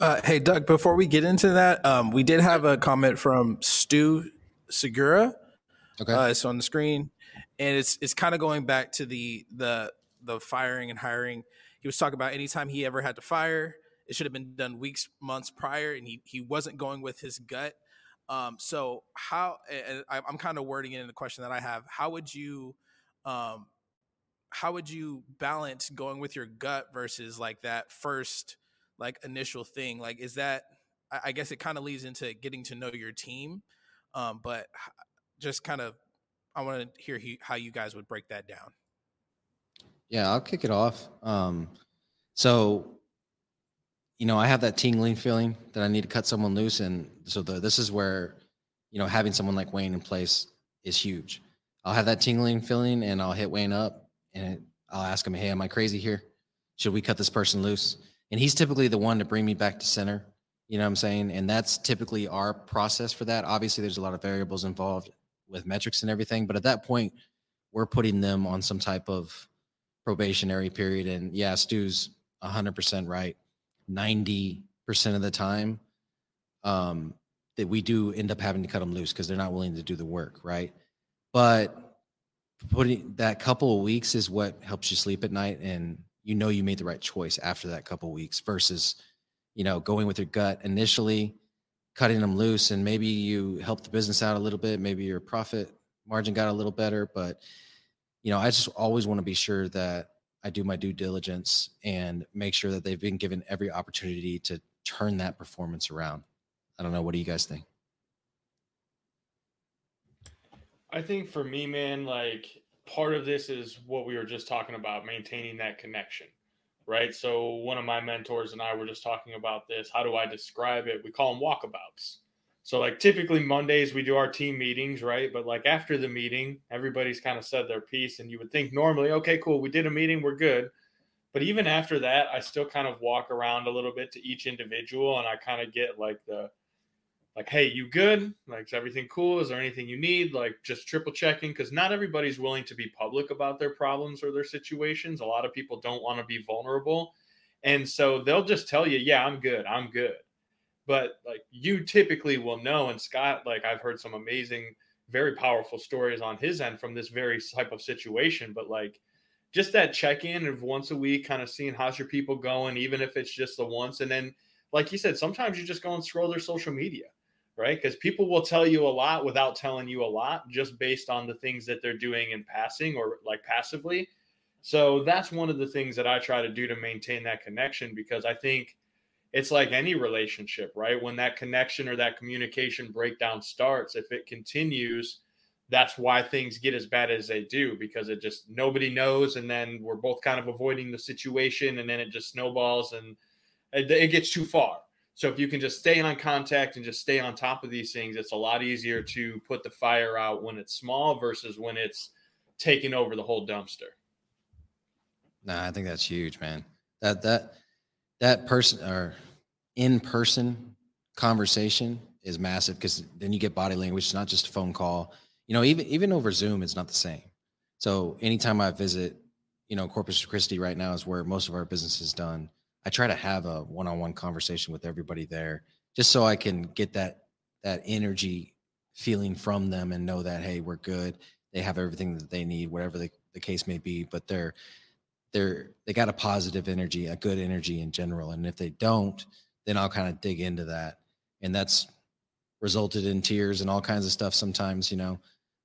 uh, hey doug before we get into that um, we did have a comment from stu segura okay uh, it's on the screen and it's it's kind of going back to the the the firing and hiring. He was talking about anytime he ever had to fire, it should have been done weeks, months prior, and he he wasn't going with his gut. Um, so how? And I'm kind of wording it in the question that I have. How would you, um, how would you balance going with your gut versus like that first like initial thing? Like, is that? I, I guess it kind of leads into getting to know your team, um, but just kind of I want to hear he, how you guys would break that down. Yeah, I'll kick it off. Um, so, you know, I have that tingling feeling that I need to cut someone loose, and so the, this is where, you know, having someone like Wayne in place is huge. I'll have that tingling feeling, and I'll hit Wayne up, and I'll ask him, "Hey, am I crazy here? Should we cut this person loose?" And he's typically the one to bring me back to center. You know what I'm saying? And that's typically our process for that. Obviously, there's a lot of variables involved with metrics and everything. But at that point, we're putting them on some type of probationary period. And yeah, Stu's 100% right. 90% of the time, um, that we do end up having to cut them loose because they're not willing to do the work, right? But putting that couple of weeks is what helps you sleep at night, and you know you made the right choice after that couple of weeks versus, you know, going with your gut initially cutting them loose and maybe you help the business out a little bit maybe your profit margin got a little better but you know i just always want to be sure that i do my due diligence and make sure that they've been given every opportunity to turn that performance around i don't know what do you guys think i think for me man like part of this is what we were just talking about maintaining that connection right? So one of my mentors and I were just talking about this. How do I describe it? We call them walkabouts. So like typically Mondays we do our team meetings, right? But like after the meeting, everybody's kind of said their piece and you would think normally, okay, cool, we did a meeting, we're good. But even after that, I still kind of walk around a little bit to each individual and I kind of get like the like, hey, you good? Like, is everything cool? Is there anything you need? Like, just triple checking because not everybody's willing to be public about their problems or their situations. A lot of people don't want to be vulnerable. And so they'll just tell you, yeah, I'm good. I'm good. But like, you typically will know. And Scott, like, I've heard some amazing, very powerful stories on his end from this very type of situation. But like, just that check in of once a week, kind of seeing how's your people going, even if it's just the once. And then, like you said, sometimes you just go and scroll their social media right? Because people will tell you a lot without telling you a lot just based on the things that they're doing in passing or like passively. So that's one of the things that I try to do to maintain that connection because I think it's like any relationship, right? When that connection or that communication breakdown starts, if it continues, that's why things get as bad as they do because it just nobody knows and then we're both kind of avoiding the situation and then it just snowballs and it, it gets too far so if you can just stay on contact and just stay on top of these things, it's a lot easier to put the fire out when it's small versus when it's taking over the whole dumpster. Nah, I think that's huge, man. That that that person or in person conversation is massive because then you get body language. It's not just a phone call. You know, even even over Zoom, it's not the same. So anytime I visit, you know, Corpus Christi right now is where most of our business is done. I try to have a one-on-one conversation with everybody there, just so I can get that that energy feeling from them and know that hey, we're good. They have everything that they need, whatever the, the case may be. But they're they're they got a positive energy, a good energy in general. And if they don't, then I'll kind of dig into that. And that's resulted in tears and all kinds of stuff sometimes, you know.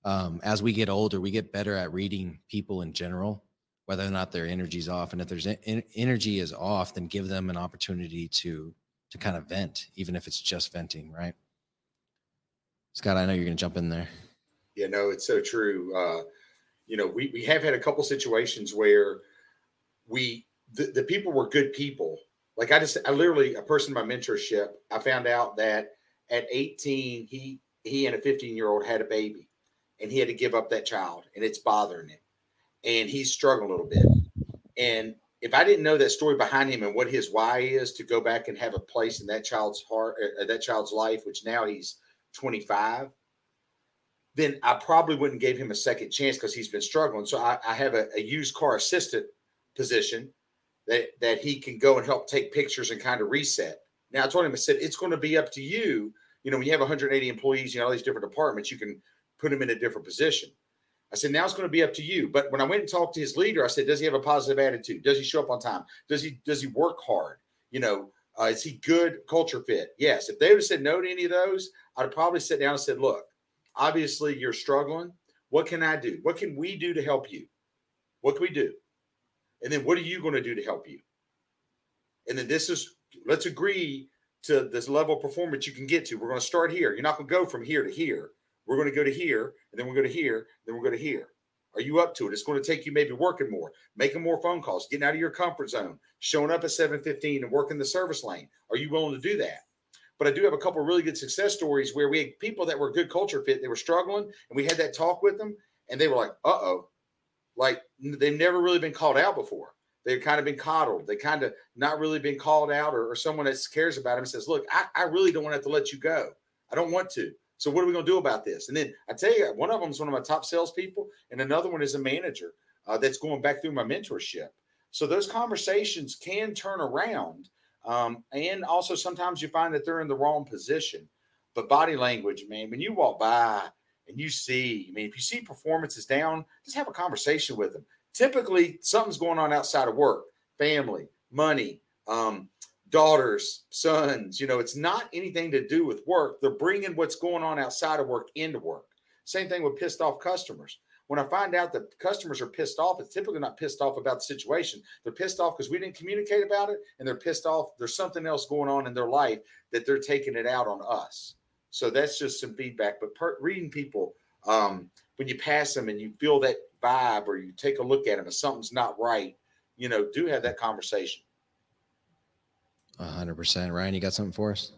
Um, as we get older, we get better at reading people in general, whether or not their energy's off. And if there's en- energy is off, then give them an opportunity to to kind of vent, even if it's just venting, right? Scott, I know you're gonna jump in there. Yeah, no, it's so true. Uh, you know, we, we have had a couple situations where we the, the people were good people. Like I just I literally a person in my mentorship, I found out that at 18, he he and a 15 year old had a baby and he had to give up that child and it's bothering him. And he's struggling a little bit. And if I didn't know that story behind him and what his why is to go back and have a place in that child's heart, uh, that child's life, which now he's 25, then I probably wouldn't give him a second chance because he's been struggling. So I, I have a, a, used car assistant position that that he can go and help take pictures and kind of reset. Now I told him I said it's going to be up to you. You know, when you have 180 employees, you know all these different departments, you can put him in a different position. I said, now it's going to be up to you. But when I went and talked to his leader, I said, does he have a positive attitude? Does he show up on time? Does he does he work hard? You know, uh, is he good culture fit? Yes. If they would have said no to any of those, I'd probably sit down and said, look, obviously you're struggling. What can I do? What can we do to help you? What can we do? And then what are you going to do to help you? And then this is let's agree to this level of performance you can get to. We're going to start here. You're not going to go from here to here. We're going to go to here, and then we're going to here, then we're going to here. Are you up to it? It's going to take you maybe working more, making more phone calls, getting out of your comfort zone, showing up at 7:15 and working the service lane. Are you willing to do that? But I do have a couple really good success stories where we had people that were good culture fit, they were struggling, and we had that talk with them, and they were like, "Uh oh," like they've never really been called out before. They've kind of been coddled. They kind of not really been called out, or, or someone that cares about them says, "Look, I, I really don't want to have to let you go. I don't want to." So what are we going to do about this? And then I tell you, one of them is one of my top salespeople, and another one is a manager uh, that's going back through my mentorship. So those conversations can turn around, um, and also sometimes you find that they're in the wrong position. But body language, man, when you walk by and you see, I mean, if you see performance is down, just have a conversation with them. Typically, something's going on outside of work, family, money, um, daughters, sons. You know, it's not anything to do with work. They're bringing what's going on outside of work into work. Same thing with pissed off customers. When I find out that customers are pissed off, it's typically not pissed off about the situation. They're pissed off because we didn't communicate about it, and they're pissed off. There's something else going on in their life that they're taking it out on us. So that's just some feedback. But per, reading people, um, when you pass them and you feel that vibe, or you take a look at them and something's not right, you know, do have that conversation hundred percent. Ryan, you got something for us?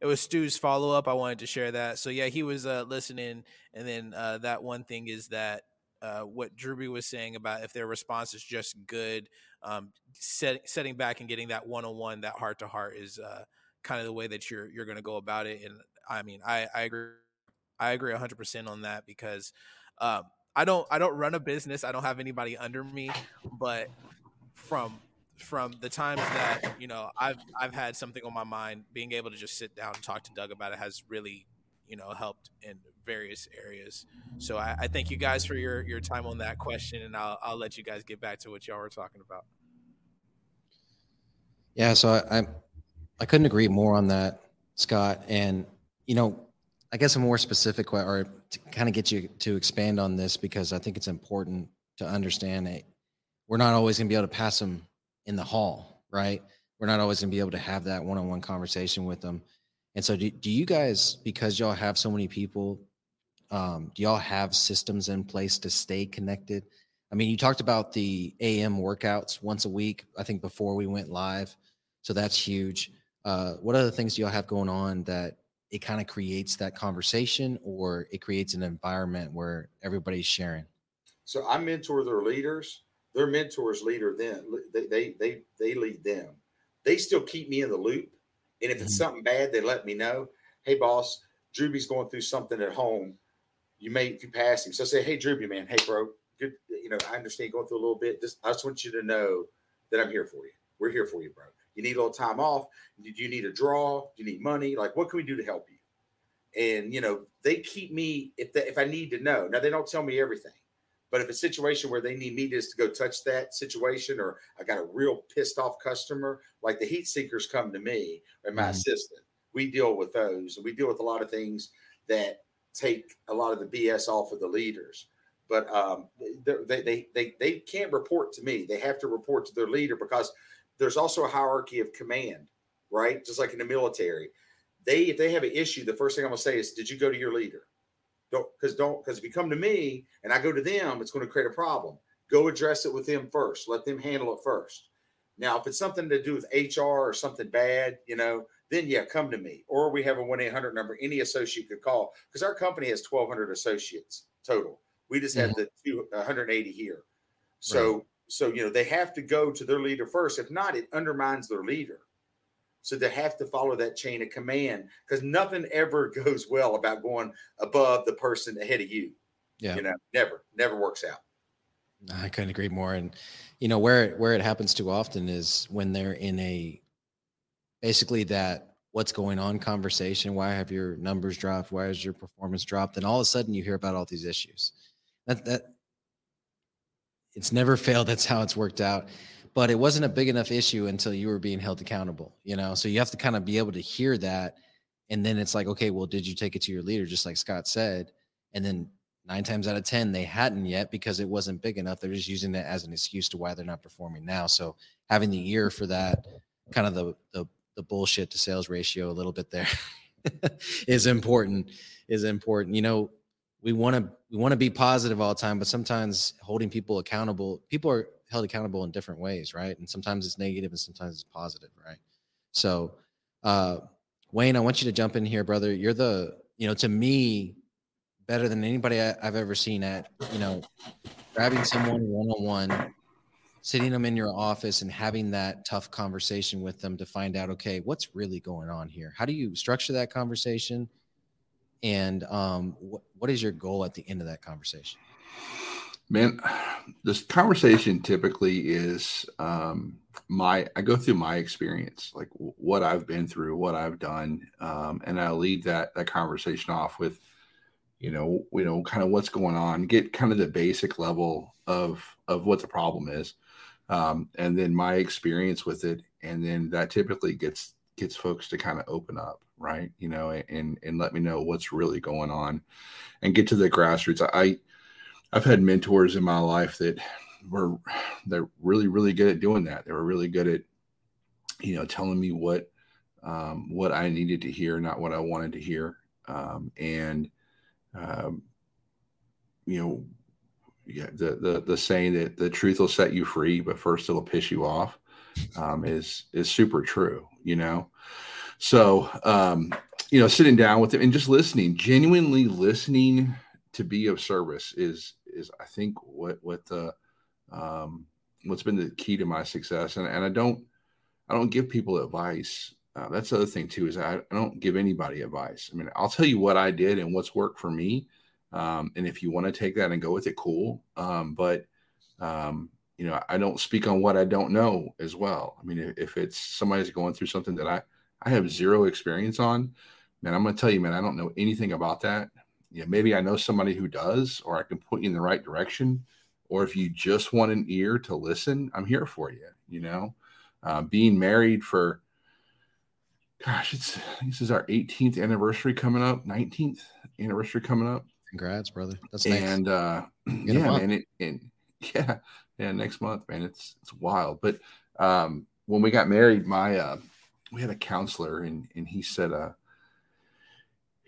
It was Stu's follow up. I wanted to share that. So yeah, he was uh, listening, and then uh, that one thing is that uh, what Drewbie was saying about if their response is just good, um, set, setting back and getting that one on one, that heart to heart is uh, kind of the way that you're you're going to go about it. And I mean, I I agree, I agree hundred percent on that because. Um, I don't I don't run a business. I don't have anybody under me, but from from the times that you know I've I've had something on my mind, being able to just sit down and talk to Doug about it has really you know helped in various areas. So I, I thank you guys for your your time on that question, and I'll I'll let you guys get back to what y'all were talking about. Yeah, so I I, I couldn't agree more on that, Scott. And you know, I guess a more specific way, or to kind of get you to expand on this because I think it's important to understand it we're not always going to be able to pass them in the hall, right? We're not always going to be able to have that one on one conversation with them. And so, do, do you guys, because y'all have so many people, um, do y'all have systems in place to stay connected? I mean, you talked about the AM workouts once a week, I think before we went live. So that's huge. Uh, what other things do y'all have going on that it kind of creates that conversation or it creates an environment where everybody's sharing? So I mentor their leaders their mentors leader them they, they they they lead them they still keep me in the loop and if it's mm-hmm. something bad they let me know hey boss drewbie's going through something at home you may if you pass him. So say, hey, Drewbie man, hey bro, good. You know, I understand going through a little bit. Just I just want you to know that I'm here for you. We're here for you, bro. You need a little time off. Do you need a draw? Do you need money? Like, what can we do to help you? And you know, they keep me if they, if I need to know. Now they don't tell me everything, but if a situation where they need me just to go touch that situation, or I got a real pissed off customer, like the heat seekers come to me and my mm-hmm. assistant, we deal with those, and we deal with a lot of things that take a lot of the BS off of the leaders. But um, they, they they they can't report to me. They have to report to their leader because there's also a hierarchy of command, right? Just like in the military they if they have an issue, the first thing I'm gonna say is, did you go to your leader? Don't because don't because if you come to me and I go to them, it's going to create a problem. Go address it with them first. Let them handle it first. Now, if it's something to do with HR or something bad, you know, then yeah, come to me. Or we have a 1 800 number any associate could call because our company has 1,200 associates total. We just have mm-hmm. the two, 180 here. So, right. so, you know, they have to go to their leader first. If not, it undermines their leader. So they have to follow that chain of command because nothing ever (laughs) goes well about going above the person ahead of you. Yeah. You know, never, never works out. I couldn't agree more. And you know, where where it happens too often is when they're in a basically that what's going on conversation. Why have your numbers dropped? Why has your performance dropped? And all of a sudden you hear about all these issues. That that it's never (laughs) failed. That's how it's worked out but it wasn't a big enough issue until you were being held accountable you know? So you have to kind of be able to hear that and then it's like okay well did you take it to your leader? Just like scott said and then nine times out of ten they hadn't yet because it wasn't big enough. They're just using it as an excuse to why they're not performing now. So having the ear for that kind of the the, the bullshit to sales ratio a little bit there (laughs) is important is important. You know we want to we want to be positive all the time but sometimes holding people accountable people are held accountable in different ways, right? And sometimes it's negative and sometimes it's positive, right? So, uh, Wayne, I want you to jump in here, brother. You're the, you know, to me, better than anybody I, have ever seen at, you know, grabbing someone one on one, sitting them in your office and having that tough conversation with them to find out, okay, what's really going on here? How do you structure that conversation? And um, what, what is your goal at the end of that conversation? Man, this conversation typically is um, my. I go through my experience, like what I've been through, what I've done, um, and I lead that that conversation off with, you know, you know, kind of what's going on, get kind of the basic level of of what the problem is, um, and then my experience with it, and then that typically gets gets folks to kind of open up, right? You know, and and let me know what's really going on, and get to the grassroots. I I've had mentors in my life that were they're really really good at doing that. They were really good at you know telling me what um, what I needed to hear, not what I wanted to hear, um, and um, you know yeah the, the the saying that the truth will set you free, but first it'll piss you off um, is is super true. You know, so um, you know sitting down with them and just listening, genuinely listening to be of service is is I think what what the um, what's been the key to my success. And and I don't I don't give people advice. Uh, that's the other thing too is I, I don't give anybody advice. I mean, I'll tell you what I did and what's worked for me. Um, and if you want to take that and go with it, cool. Um, but um, you know, I don't speak on what I don't know as well. I mean, if, if it's somebody's going through something that I I have zero experience on, man, I'm going to tell you, man, I don't know anything about that you know, maybe I know somebody who does, or I can put you in the right direction. Or if you just want an ear to listen, I'm here for you. You know, uh, being married for, gosh, it's this is our 18th anniversary coming up, 19th anniversary coming up. Congrats, brother. That's nice. And uh, yeah, man, it, and (laughs) yeah, yeah, next month, man, it's it's wild. But um, when we got married, my uh, we had a counselor, and and he said, uh,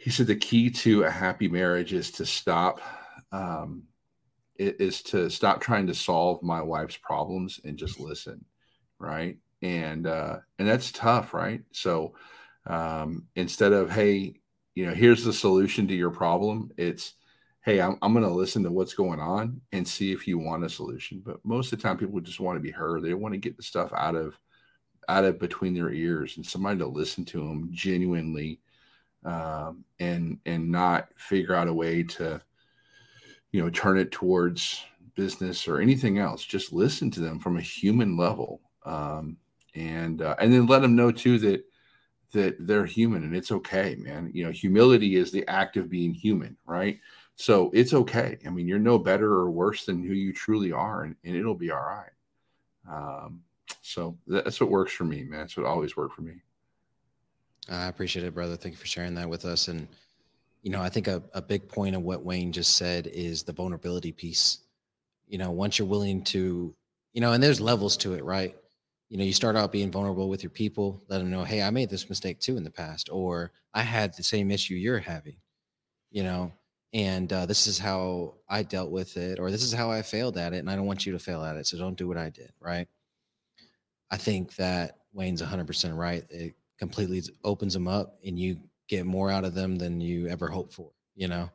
he said the key to a happy marriage is to stop um, is to stop trying to solve my wife's problems and just listen right? And uh and that's tough right? So um instead of hey you know here's the solution to your problem it's hey i'm, I'm going to listen to what's going on and see if you want a solution. But most of the time people just want to be heard. They want to get the stuff out of out of between their ears and somebody to listen to them genuinely um, and and not figure out a way to you know, turn it towards business or anything else. Just listen to them from a human level, um, and uh, and then let them know too that that they're human and it's okay, man. You know, humility is the act of being human, right? So it's okay. I mean, you're no better or worse than who you truly are, and, and it'll be all right. Um, so that's what works for me, man. That's what always worked for me. I appreciate it, brother. Thank you for sharing that with us. And, you know, I think a, a big point of what Wayne just said is the vulnerability piece. You know, once you're willing to, you know, and there's levels to it, right? You know, you start out being vulnerable with your people, let them know, hey, I made this mistake too in the past, or I had the same issue you're having, you know, and uh, this is how I dealt with it, or this is how I failed at it, and I don't want you to fail at it. So don't do what I did, right? I think that Wayne's 100% right. It completely opens them up and you get more out of them than you ever hoped for, you know?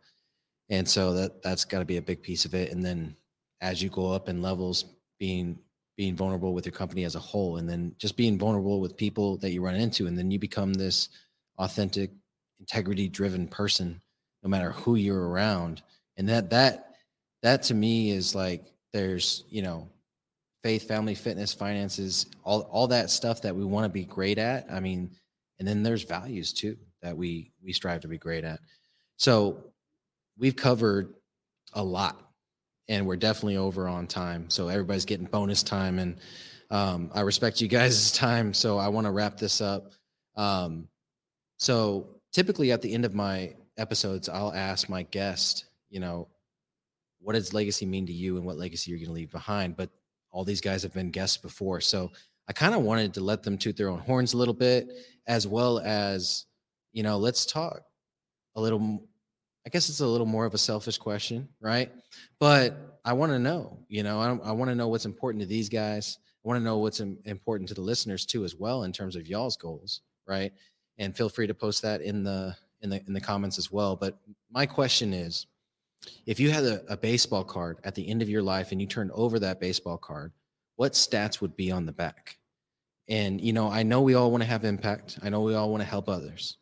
And so that that's got to be a big piece of it. And then as you go up in levels, being being vulnerable with your company as a whole, and then just being vulnerable with people that you run into, and then you become this authentic, integrity driven person, no matter who you're around. And that that that to me is like there's you know faith, family, fitness, finances, all all that stuff that we want to be great at. I mean, and then there's values too that we we strive to be great at. So we've covered a lot, and we're definitely over on time. So everybody's getting bonus time, and um, I respect you (laughs) guys' time. So I want to wrap this up. Um, so typically at the end of my episodes, I'll ask my guest, you know, what does legacy mean to you, and what legacy you're going to leave behind. But all these guys have been guests before. So I kind of wanted to let them toot their own horns a little bit, as well as, you know, let's talk a little. I guess it's a little more of a selfish question, right? But I want to know, you know, I, I want to know what's important to these guys. I want to know what's important to the listeners too, as well, in terms of y'all's goals, right? And feel free to post that in the in the in the comments as well. But my question is, if you had a, a, baseball card at the end of your life and you turned over that baseball card, what stats would be on the back? And, you know, I know we all want to have impact. I know we all want to help others,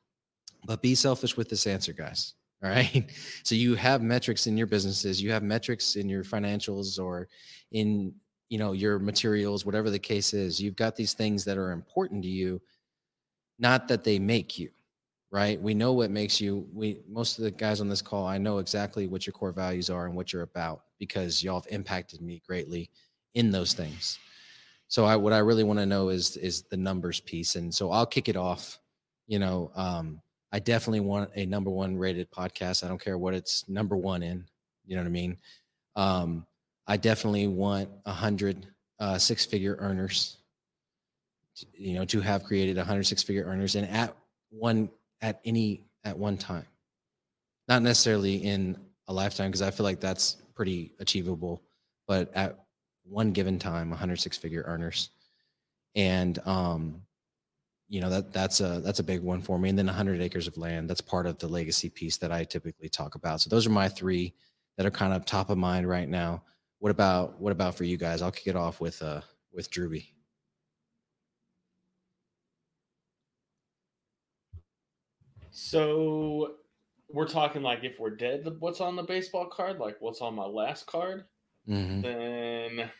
but be selfish with this answer, guys. (laughs) All right. So you have metrics in your businesses, you have metrics in your financials or in, you know, your materials, whatever the case is. You've got these things that are important to you, not that they make you right? We know what makes you. We most of the guys on this call, I know exactly what your core values are and what you're about because y'all have impacted me greatly in those things. So I what I really want to know is is the numbers piece, and so I'll kick it off. You know, um, I definitely want a number one rated podcast. I don't care what it's number one in. You know what I mean? Um, I definitely want a hundred uh, six figure earners. You know, to have created a hundred six figure earners, and at one at any at one time. Not necessarily in a lifetime because i feel like that's pretty achievable but at one given time 106 figure earners. And um you know that that's a that's a big one for me. And then 100 acres of land that's part of the legacy piece that i typically talk about. So those are my three that are kind of top of mind right now. What about what about for you guys? I'll kick it off with uh with drewbie So we're talking like if we're dead, what's on the baseball card? Like what's on my last card? Mm-hmm. Then,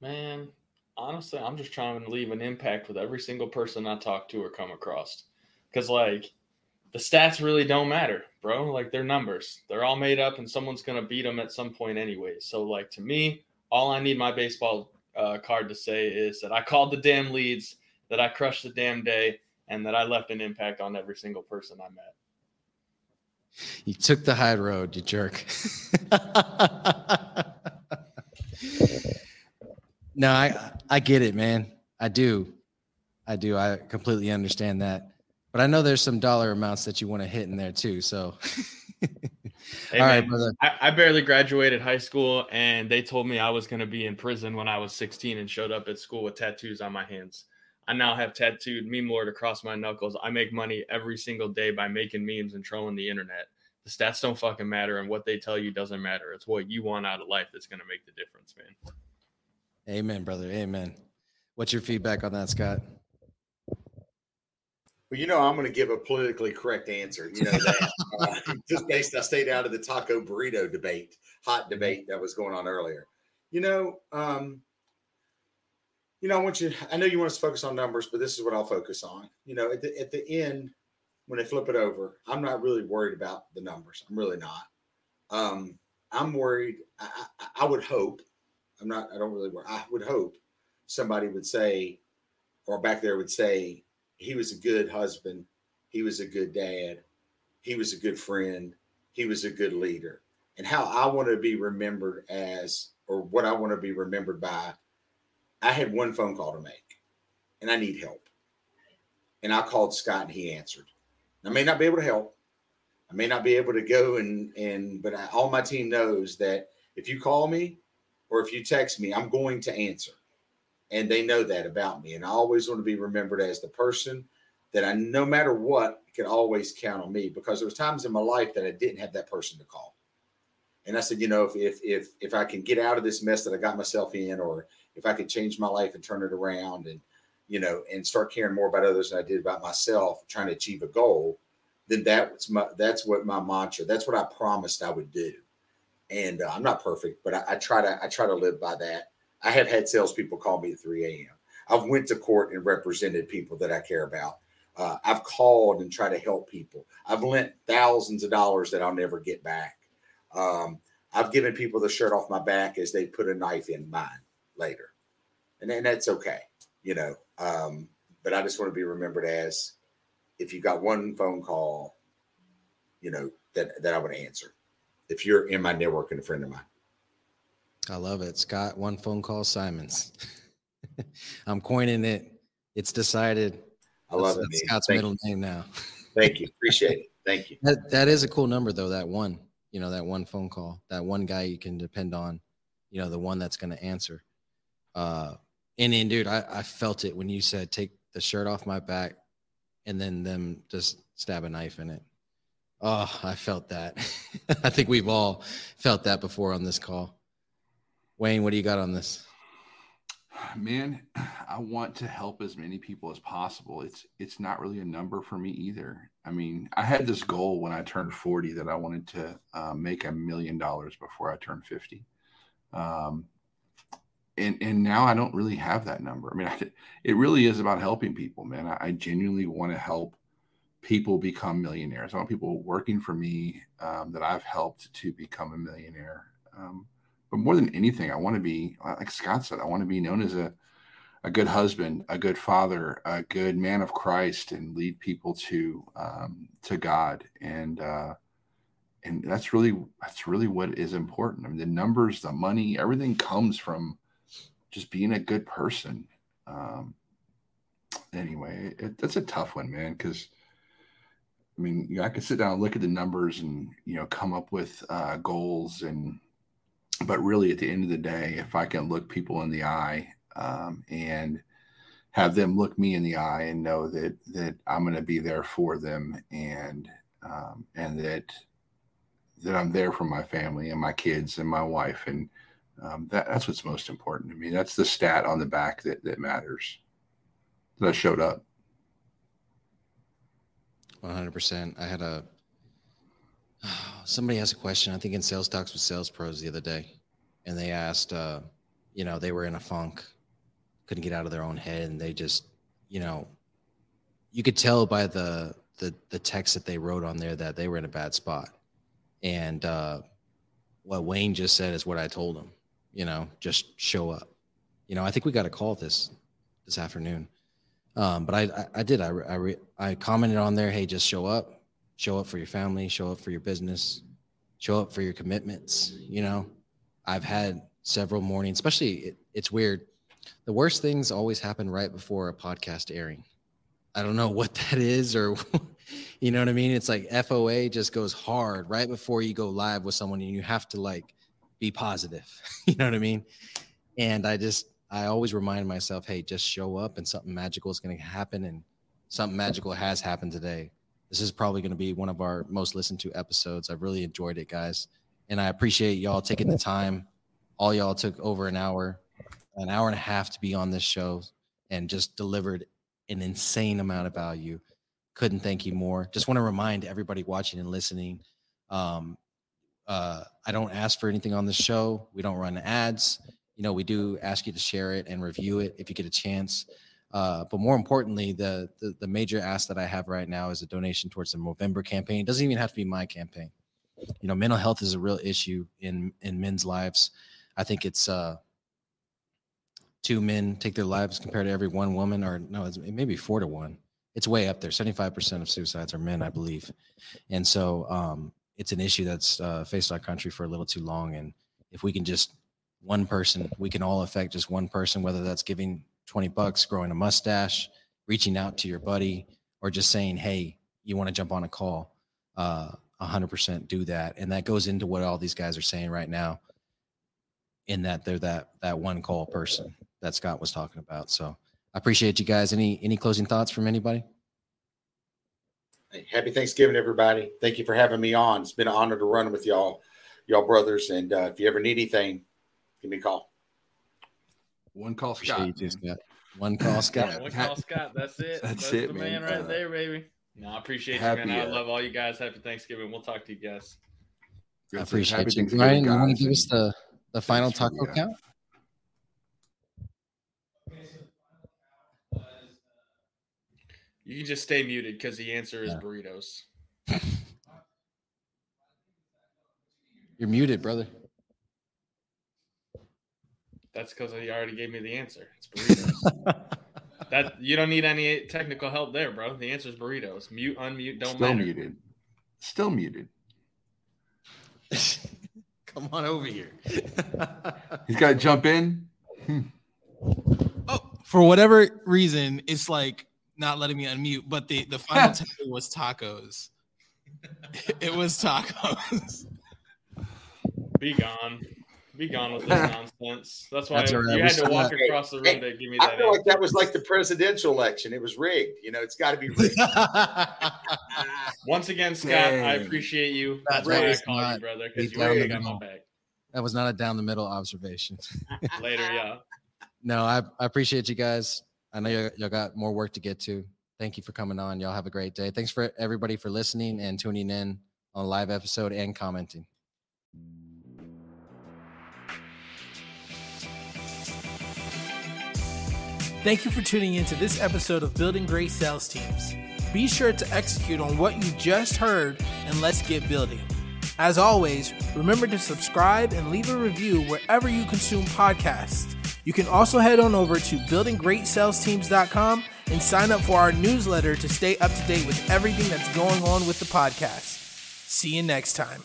man, honestly, I'm just trying to leave an impact with every single person I talk to or come across. Because like the stats really don't matter, bro. Like they're numbers. They're all made up, and someone's gonna beat them at some point anyway. So like to me, all I need my baseball uh, card to say is that I called the damn leads that I crushed the damn day, and that I left an impact on every single person I met. You took the high road, you jerk. (laughs) no, I I get it, man. I do. I do. I completely understand that. But I know there's some dollar amounts that you want to hit in there too. So (laughs) Hey, All man, right, brother. I, I, barely graduated high school, and they told me I was going to be in prison when I was 16 and showed up at school with tattoos on my hands. I now have tattooed meme lord across my knuckles. I make money every single day by making memes and trolling the internet. The stats don't fucking matter, and what they tell you doesn't matter. It's what you want out of life that's going to make the difference, man. Amen, brother. Amen. What's your feedback on that, Scott? Well, you know, I'm going to give a politically correct answer. You know that (laughs) uh, (laughs) just based. I stayed out of the taco burrito debate, hot debate that was going on earlier. You know, um, you know, I want you. I know you want us to focus on numbers, but this is what I'll focus on. You know, at the at the end, when they flip it over, I'm not really worried about the numbers. I'm really not. Um, I'm worried. I, I, I would hope. I'm not. I don't really worry. I would hope somebody would say, or back there would say, he was a good husband. He was a good dad. He was a good friend. He was a good leader. And how I want to be remembered as, or what I want to be remembered by, I had one phone call to make and I need help. And I called Scott and he answered. I may not be able to help. I may not be able to go and, and, but I, all my team knows that if you call me or if you text me, I'm going to answer and they know that about me. And I always want to be remembered as the person that I, no matter what, can always count on me because there was times in my life that I didn't have that person to call. And I said, you know, if if if if I can get out of this mess that I got myself in, or if I could change my life and turn it around, and you know, and start caring more about others than I did about myself, trying to achieve a goal, then that's my that's what my mantra. That's what I promised I would do. And uh, I'm not perfect, but I, I try to I try to live by that I have had salespeople call me at 3 a.m. I've went to court and represented people that I care about. Uh, I've called and tried to help people. I've lent thousands of dollars that I'll never get back. Um, I've given people the shirt off my back as they put a knife in mine later, and, and that's okay, you know. Um, but I just want to be remembered as if you got one phone call, you know that that I would answer. If you're in my network and a friend of mine. I love it. Scott, one phone call, Simons. (laughs) I'm coining it. It's decided. I love that's, it. That's Scott's Thank middle you. name now. Thank you. (laughs) Appreciate it. Thank you. That that is a cool number though. That one, you know, that one phone call, that one guy you can depend on, you know, the one that's going to answer. Uh, and then, dude, I, I felt it when you said take the shirt off my back, and then them just stab a knife in it. Oh, I felt that. (laughs) I think we've all felt that before on this call. Wayne, what do you got on this? Man, (sighs) I want to help as many people as possible. It's it's not really a number for me either. I mean, I had this goal when I turned 40 that I wanted to uh, make a million dollars before I turned 50. Um, and and now I don't really have that number. I mean, (laughs) I, it really is about helping people, man. I, I genuinely want to help people become millionaires. I want people working for me um, that I've helped to become a millionaire. Um, but more than anything, I want to be like Scott said. I want to be known as a a good husband, a good father, a good man of Christ, and lead people to um, to God. And uh, and that's really that's really what is important. I mean, the numbers, the money, everything comes from just being a good person. Um, anyway, it, that's a tough one, man. Because I mean, you know, I can sit down and look at the numbers and you know come up with uh, goals and but really at the end of the day if i can look people in the eye um, and have them look me in the eye and know that that i'm going to be there for them and um, and that that i'm there for my family and my kids and my wife and um, that, that's what's most important to me. That's the stat on the back that that matters that i showed up. 100% i had a (sighs) somebody asked a question i think in sales talks with sales pros the other day and they asked uh, you know they were in a funk couldn't get out of their own head and they just you know you could tell by the the the text that they wrote on there that they were in a bad spot. And uh, what wayne just said is what i told him you know just show up you know i think we got a call this this afternoon um, but I, I, I did I I, I commented on there hey just show up show up for your family, show up for your business, show up for your commitments. You know, I've had several mornings, especially it, it's weird. The worst things always happen right before a podcast airing. I don't know (laughs) what that is, or (laughs) you know what I mean? It's like FOA just goes hard right before you go live with someone, and you have to like be positive. (laughs) you know what I mean? And I just, I always remind myself, hey, just show up and something magical is going to happen. And something magical has happened today. This is probably going to be one of our most listened to episodes. I've really enjoyed it, guys. And I appreciate y'all taking the time. All y'all took over an hour, an hour and a half to be on this show and just delivered an insane amount of value. couldn't thank you more. Just want to remind everybody watching and listening. Um, uh, I don't ask for anything on the show. We don't run ads. You know, we do ask you to share it and review it if you get a chance. Uh, but more importantly, the, the, the major ask that I have right now is a donation towards the November campaign. It doesn't even have to be my campaign. You know, mental health is a real issue in in men's lives. I think it's uh, two men take their lives compared to every one woman, or no, it's maybe four to one. It's way up there. Seventy five percent of suicides are men, I believe, and so um, it's an issue that's uh, faced our country for a little too long. And if we can just one person, we can all affect just one person, whether that's giving 20 bucks, growing a mustache, reaching out to your buddy, or just saying, hey, you want to jump on a call, uh, 100% do that. And that goes into what all these guys are saying right now, in that they're that that one call person that Scott was talking about. So I appreciate you guys. Any any closing thoughts from anybody? Hey, happy Thanksgiving, everybody. Thank you for having me on. It's been an honor to run with y'all, y'all brothers. And uh, if you ever need anything, give me a call. One call Appreciate Scott. you Scott. One call, (laughs) Scott. Yeah, one call Scott. That's it. That's That's, it, the man. man, right Uh, there, baby. No, I appreciate happy, you, man. I uh, love all you guys. Happy Thanksgiving. We'll talk to you guys. I appreciate Happy you. Thanksgiving, Ryan, you want to give us the the final taco the, uh, count? You can just stay muted because the answer is Yeah. burritos. (laughs) You're muted, brother. That's because he already gave me the answer. It's burritos. (laughs) that you don't need any technical help there, bro. The answer is burritos. Mute, unmute, don't Still matter. muted. Still muted. (laughs) Come on over here. He's got to jump in. Oh, for whatever reason, it's like not letting me unmute. But the the (laughs) final takeaway was tacos. it was tacos. Be gone. Be gone with this (laughs) nonsense. That's why That's all right. you We had to walk that. across the room to give me that. I feel like that was like the presidential election. It was rigged. You know, it's got to be rigged. (laughs) Once again, Scott, I appreciate you. That That's why I was call you, not brother, a because you down really the got my middle. back. that was not a down the middle observation. Later, yeah. No, I, I appreciate you guys. I know y'all, got more work to get to. Thank you for coming on. Y'all have a great day. Thanks for everybody for listening and tuning in on live episode and commenting. Thank you for tuning in to this episode of Building Great Sales Teams. Be sure to execute on what you just heard and let's get building. As always, remember to subscribe and leave a review wherever you consume podcasts. You can also head on over to buildinggreatsalesteams.com and sign up for our newsletter to stay up to date with everything that's going on with the podcast. See you next time.